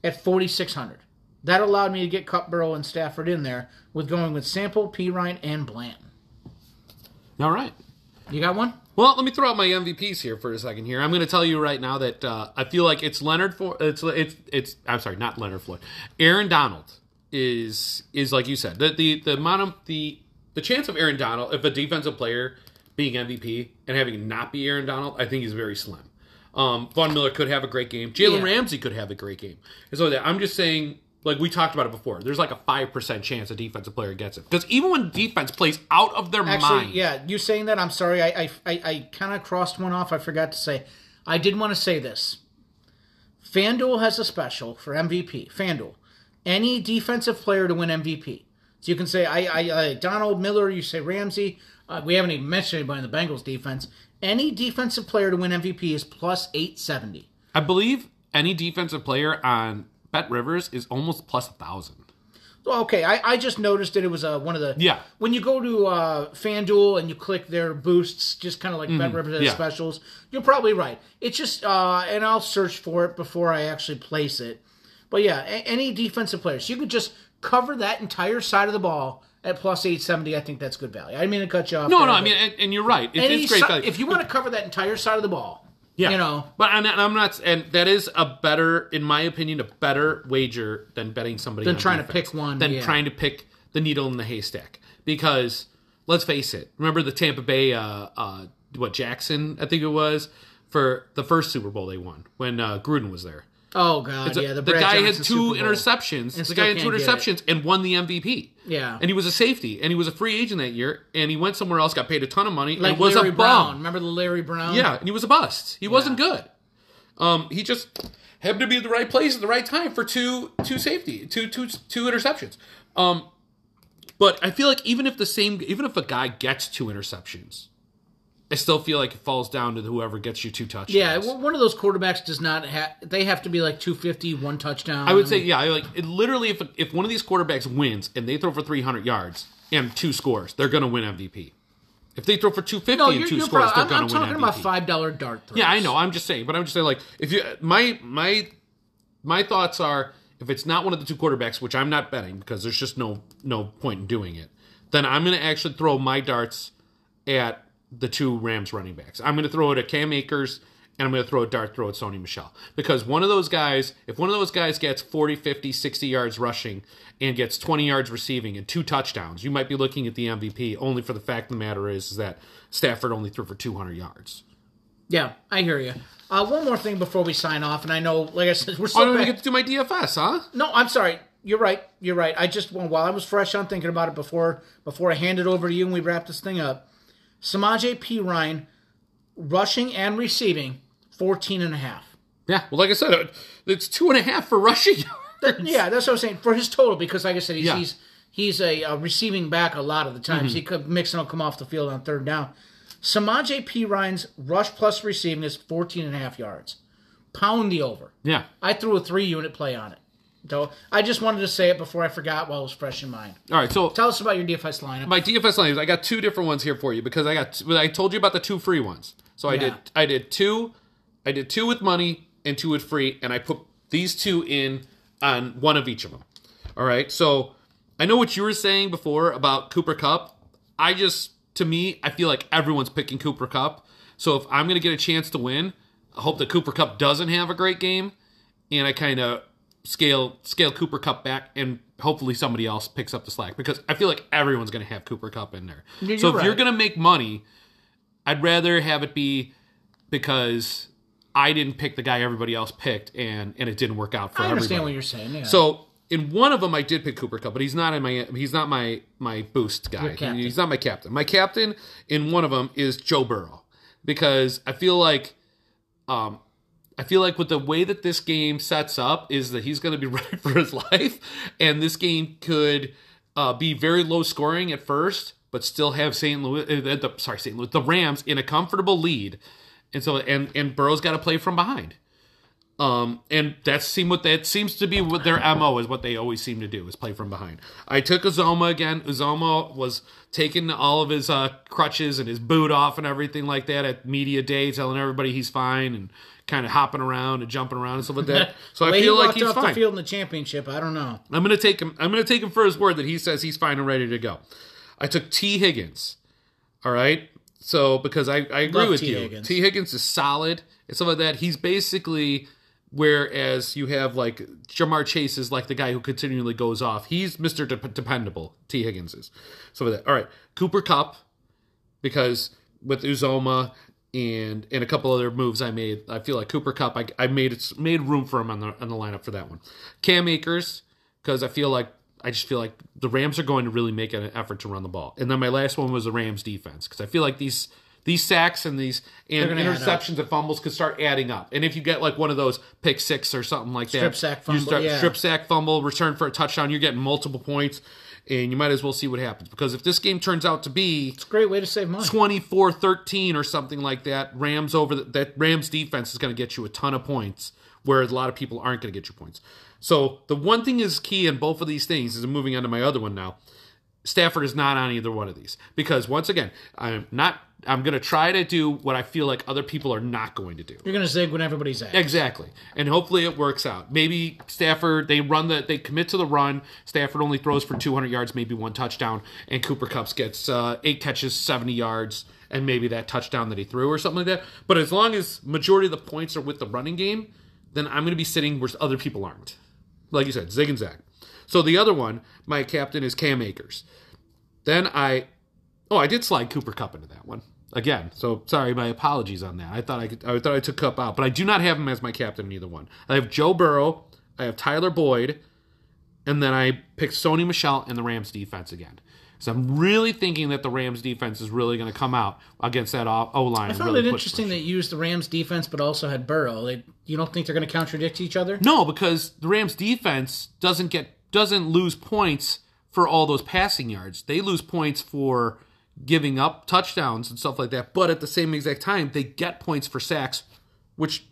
at 4,600. That allowed me to get Kupp, and Stafford in there with going with Sample, Perine, and Blanton. All right. You got one? Well, let me throw out my MVPs here for a second. Here, I'm going to tell you right now that uh, I feel like it's Leonard for it's it's it's. I'm sorry, not Leonard Floyd. Aaron Donald is is like you said the the the amount of the the chance of Aaron Donald if a defensive player being MVP and having not be Aaron Donald, I think is very slim. Um, Von Miller could have a great game. Jalen Yeah. Ramsey could have a great game. And so that I'm just saying, like we talked about it before, there's like a five percent chance a defensive player gets it because even when defense plays out of their Actually, mind, yeah, you saying that, I'm sorry. I, I, I, I kind of crossed one off. I forgot to say. I did want to say this. FanDuel has a special for MVP. FanDuel. Any defensive player to win MVP. So you can say, I, I, I Donald Miller, you say Ramsey. Uh, we haven't even mentioned anybody in the Bengals defense. Any defensive player to win MVP is plus 870. I believe any defensive player on BetRivers is almost plus a thousand. Well, okay, I, I just noticed that it was uh, one of the Yeah. When you go to uh, FanDuel and you click their boosts, just kind of like BetRivers Mm-hmm. yeah. specials, you're probably right. It's just, uh, and I'll search for it before I actually place it. But yeah, a- any defensive players, you could just cover that entire side of the ball at plus eight seventy. I think that's good value. I didn't mean to cut you off. No, there, no, I mean, and, and you're right. It, it's great si- value. if you want to cover that entire side of the ball, yeah, you know, but I'm not, I'm not, and that is a better, in my opinion, a better wager than betting somebody Than trying to pick one, than yeah. trying to pick the needle in the haystack. Because let's face it, remember the Tampa Bay, uh, uh, what Jackson, I think it was for the first Super Bowl they won when uh, Gruden was there. Oh god, yeah, the, the guy had two interceptions. The guy had two interceptions and won the MVP. Yeah. and he was a safety, and he was a free agent that year, and he went somewhere else, got paid a ton of money, like and was Larry a Brown. bum. Remember the Larry Brown? Yeah, and he was a bust. He wasn't good. Um, he just happened to be at the right place at the right time for two two safety, two two two interceptions. Um, but I feel like even if the same, even if a guy gets two interceptions, I still feel like it falls down to whoever gets you two touchdowns. Yeah, one of those quarterbacks does not have. They have to be like 250, one touchdown. I would say, yeah, I like it, literally if if one of these quarterbacks wins and they throw for 300 yards and two scores, they're going to win MVP. If they throw for 250 no, and two scores, probably, they're I'm, going I'm to win talking MVP. about five dollar dart throws. Yeah, I know. I'm just saying, but I'm just saying, like, if you my my my thoughts are, if it's not one of the two quarterbacks, which I'm not betting because there's just no no point in doing it, then I'm going to actually throw my darts at the two Rams running backs. I'm going to throw it at Cam Akers and I'm going to throw a dart throw at Sony Michel because one of those guys, if one of those guys gets 40, 50, 60 yards rushing and gets 20 yards receiving and two touchdowns, you might be looking at the MVP. Only for the fact of the matter is, is that Stafford only threw for 200 yards. Yeah, I hear you. Uh, one more thing before we sign off, and I know, like I said, we're Oh, so I get to do my DFS, huh? No, I'm sorry. You're right. You're right. I just well, while I was fresh on thinking about it before before I hand it over to you and we wrap this thing up. Samaje Perine, rushing and receiving, 14 and a half. Yeah. Well, like I said, it's two and a half for rushing. Yeah, that's what I'm saying for his total because, like I said, he's Yeah. he's, he's a, uh receiving back a lot of the times. He could Mixon will come off the field on third down. Samaje Perine's rush plus receiving is 14 and a half yards. Pound the over. yeah. I threw a three unit play on it. So I just wanted to say it before I forgot while it was fresh in mind. All right. So Tell us about your DFS lineup. my DFS lineup. I got two different ones here for you because I got I told you about the two free ones. So I Yeah. did I did two, I did two with money and two with free, and I put these two in on one of each of them. All right. So I know what you were saying before about Cooper Kupp. I just to me, I feel like everyone's picking Cooper Kupp. So if I'm going to get a chance to win, I hope that Cooper Kupp doesn't have a great game, and I kind of scale scale Cooper Kupp back, and hopefully somebody else picks up the slack because I feel like everyone's going to have Cooper Kupp in there. You're so if you're going to make money, I'd rather have it be because I didn't pick the guy everybody else picked, and and it didn't work out for I understand everybody. what you're saying. Yeah. So in one of them, I did pick Cooper Kupp, but he's not in my he's not my my boost guy. He's not my captain. My captain in one of them is Joe Burrow because I feel like um I feel like with the way that this game sets up is that he's going to be running for his life, and this game could uh, be very low scoring at first, but still have St. Louis, uh, the, sorry, St. Louis, the Rams in a comfortable lead, and so and and Burrow's got to play from behind. Um, and that seem what that seems to be what their mo is. What they always seem to do is play from behind. I took Uzomah again. Uzomah was taking all of his uh, crutches and his boot off and everything like that at media day, telling everybody he's fine and kind of hopping around and jumping around and stuff like that. So I feel he like he's off fine. the field in the championship. I don't know. I'm gonna take him. I'm gonna take him for his word that he says he's fine and ready to go. I took Tee Higgins. All right. So because I, I agree Love with T. you, Higgins. Tee Higgins is solid and stuff like that. He's basically whereas you have like Ja'Marr Chase is like the guy who continually goes off. He's Mister Dep dependable. Tee Higgins is. So with that, all right. Cooper Kupp because with Uzomah and and a couple other moves I made, I feel like Cooper Kupp. I, I made it made room for him on the on the lineup for that one. Cam Akers because I feel like I just feel like the Rams are going to really make an effort to run the ball. And then my last one was the Rams defense because I feel like these these sacks and these and gonna add up. interceptions and fumbles could start adding up. And if you get like one of those pick six or something like Strip that, sack you start yeah. strip sack fumble, return for a touchdown, you're getting multiple points. And you might as well see what happens. Because if this game turns out to be It's a great way to save money. 24-13 or something like that rams over the, that rams defense is going to get you a ton of points where a lot of people aren't going to get you points. So the one thing is key in both of these things is I'm moving on to my other one now. Stafford is not on either one of these. Because once again i'm not i'm going to try to do what i feel like other people are not going to do You're gonna zig when everybody's at. Exactly. And hopefully it works out. Maybe Stafford they run the they commit to the run. Stafford only throws for 200 yards, maybe one touchdown, and Cooper Kupps gets uh, eight catches, 70 yards, and maybe that touchdown that he threw or something like that. But as long as majority of the points are with the running game, then I'm going to be sitting where other people aren't. Like you said, zig and zag. So the other one, my captain is Cam Akers. Then I, oh, I did slide Cooper Kupp into that one again. So sorry, my apologies on that. I thought I could, I thought I took Kupp out, uh, but I do not have him as my captain in either one. I have Joe Burrow, I have Tyler Boyd, and then I picked Sony Michel and the Rams defense again. So I'm really thinking that the Rams defense is really going to come out against that O line. I found it interesting that you used the Rams defense, but also had Burrow. They, you don't think they're going to contradict each other? No, because the Rams defense doesn't get doesn't lose points for all those passing yards. They lose points for giving up touchdowns and stuff like that. But at the same exact time, they get points for sacks, which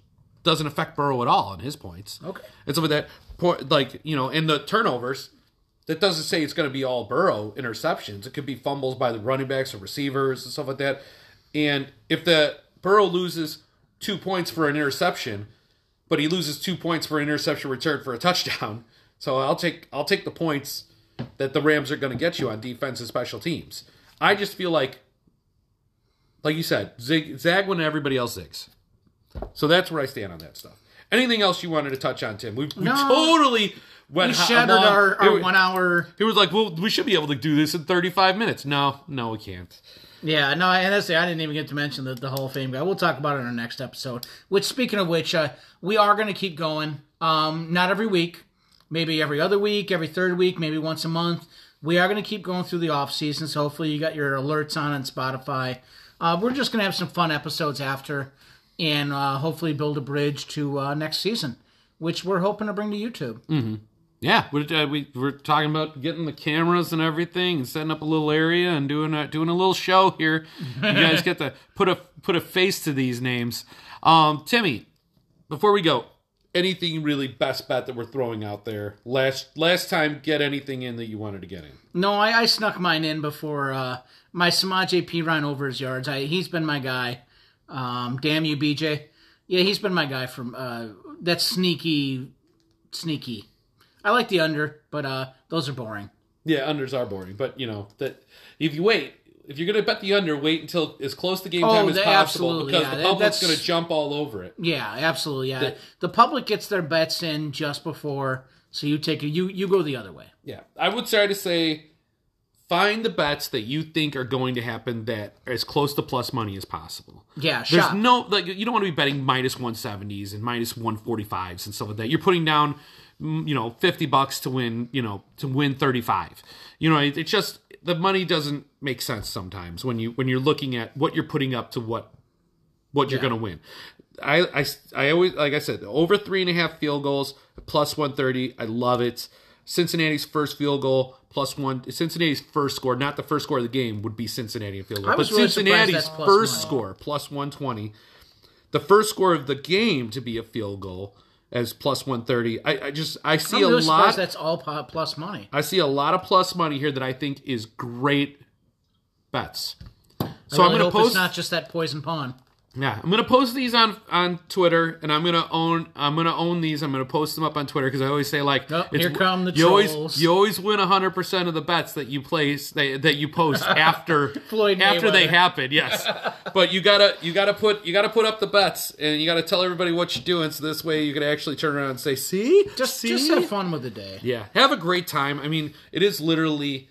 doesn't affect Burrow at all in his points. Okay. And some of that, point, like you know, and the turnovers. That doesn't say it's going to be all Burrow interceptions. It could be fumbles by the running backs or receivers and stuff like that. And if the Burrow loses two points for an interception, but he loses two points for an interception return for a touchdown. So I'll take I'll take the points that the Rams are going to get you on defense and special teams. I just feel like, like you said, zig, zag when everybody else zigs. So that's where I stand on that stuff. Anything else you wanted to touch on, Tim? We, we No. totally went We shattered along- our, our was- one hour. It was like, well, we should be able to do this in 35 minutes. No, no, we can't. Yeah, no, and that's I didn't even get to mention the, the Hall of Fame guy. We'll talk about it in our next episode. Which, speaking of which, uh, we are going to keep going. Um, not every week, maybe every other week, every third week, maybe once a month. We are going to keep going through the off season. So hopefully, you got your alerts on on Spotify. Uh, we're just going to have some fun episodes after, and uh, hopefully build a bridge to uh, next season, which we're hoping to bring to YouTube. Yeah, we're, uh, we, we're talking about getting the cameras and everything, and setting up a little area and doing a, doing a little show here. You guys get to put a put a face to these names. Um, Timmy, before we go, anything really best bet that we're throwing out there? Last last time, get anything in that you wanted to get in? No, I, I snuck mine in before uh, my Samaje Perine over his yards. I, he's been my guy. Um, damn you, BJ. Yeah, he's been my guy from uh, that sneaky, sneaky. I like the under, but uh, those are boring. Yeah, unders are boring, but you know that if you wait. If you're going to bet the under, wait until as close to game Oh, time as possible because yeah, the public's going to jump all over it. Yeah, absolutely. Yeah, The- the public gets their bets in just before, so you take a, you you go the other way. Yeah, I would try to say find the bets that you think are going to happen that are as close to plus money as possible. Yeah, There's shop. no like you don't want to be betting minus 170s and minus 145s and stuff like that. You're putting down mm, you know 50 bucks to win, you know, to win 35. You know, it, it just the money doesn't make sense sometimes when you when you're looking at what you're putting up to what what you're Yeah. going to win. I, I, I always, like I said, over three and a half field goals, plus 130. I love it. Cincinnati's first field goal, plus one. Cincinnati's first score, not the first score of the game, would be Cincinnati field goal. But really Cincinnati's first money. score, plus 120. The first score of the game to be a field goal as plus 130. I, I just I see a lot. that's all plus money. I see a lot of plus money here that I think is great bets. I So I'm really going to hope post it's not just that poison pawn. Yeah, I'm gonna post these on on Twitter, and I'm gonna own I'm gonna own these. I'm gonna post them up on Twitter because I always say like, Oh, here come the you always trolls. you always win 100 percent of the bets that you place that, that you post after after they happen. Yes, but you gotta you gotta put you gotta put up the bets, and you gotta tell everybody what you're doing, so this way you can actually turn around and say, see, Just see? just have fun with the day. yeah, have a great time. I mean, it is literally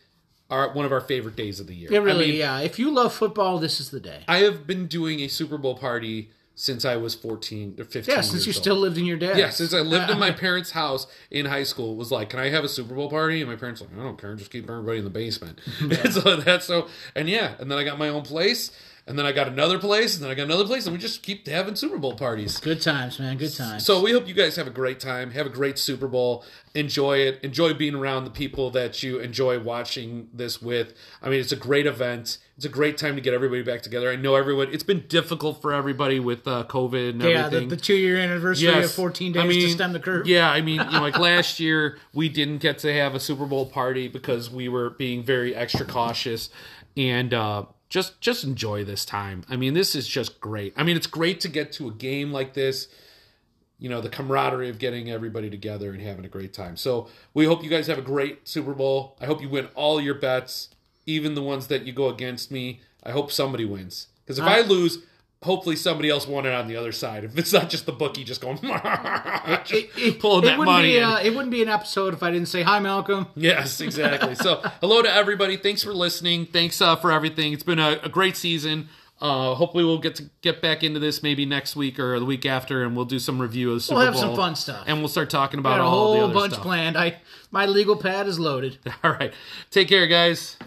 our one of our favorite days of the year. It really, I mean, yeah. If you love football, this is the day. I have been doing a Super Bowl party since I was 14 or 15. Yeah, since you old. still lived in your dad's. Yeah, since I lived in my parents' house in high school, it was like, can I have a Super Bowl party? And my parents were like, I don't care, just keep everybody in the basement. And so that's so, and yeah, and then I got my own place, and then I got another place, and then I got another place, and we just keep having Super Bowl parties. Good times, man. Good times. So we hope you guys have a great time. Have a great Super Bowl. Enjoy it. Enjoy being around the people that you enjoy watching this with. I mean, it's a great event. It's a great time to get everybody back together. I know everyone. It's been difficult for everybody with uh, COVID and yeah, the, everything. the two year anniversary of 14 days I mean, to stem the curve. Yeah, I mean, you know, like last year we didn't get to have a Super Bowl party because we were being very extra cautious and uh just just enjoy this time. I mean, this is just great. I mean, it's great to get to a game like this. You know, the camaraderie of getting everybody together and having a great time. So, we hope you guys have a great Super Bowl. I hope you win all your bets, even the ones that you go against me. I hope somebody wins. Because if I lose, hopefully somebody else won it on the other side. If it's not just the bookie just going, just It, it, pulling it that wouldn't money be, in. uh, it wouldn't be an episode if I didn't say hi, Malcolm. Yes, exactly. So, hello to everybody. Thanks for listening. Thanks uh, for everything. It's been a, a great season. Uh, hopefully, we'll get to get back into this maybe next week or the week after, and we'll do some review of the Super We'll have Bowl. some fun stuff. and we'll start talking about Got a all the whole other bunch stuff. planned. I my legal pad is loaded. All right, take care, guys.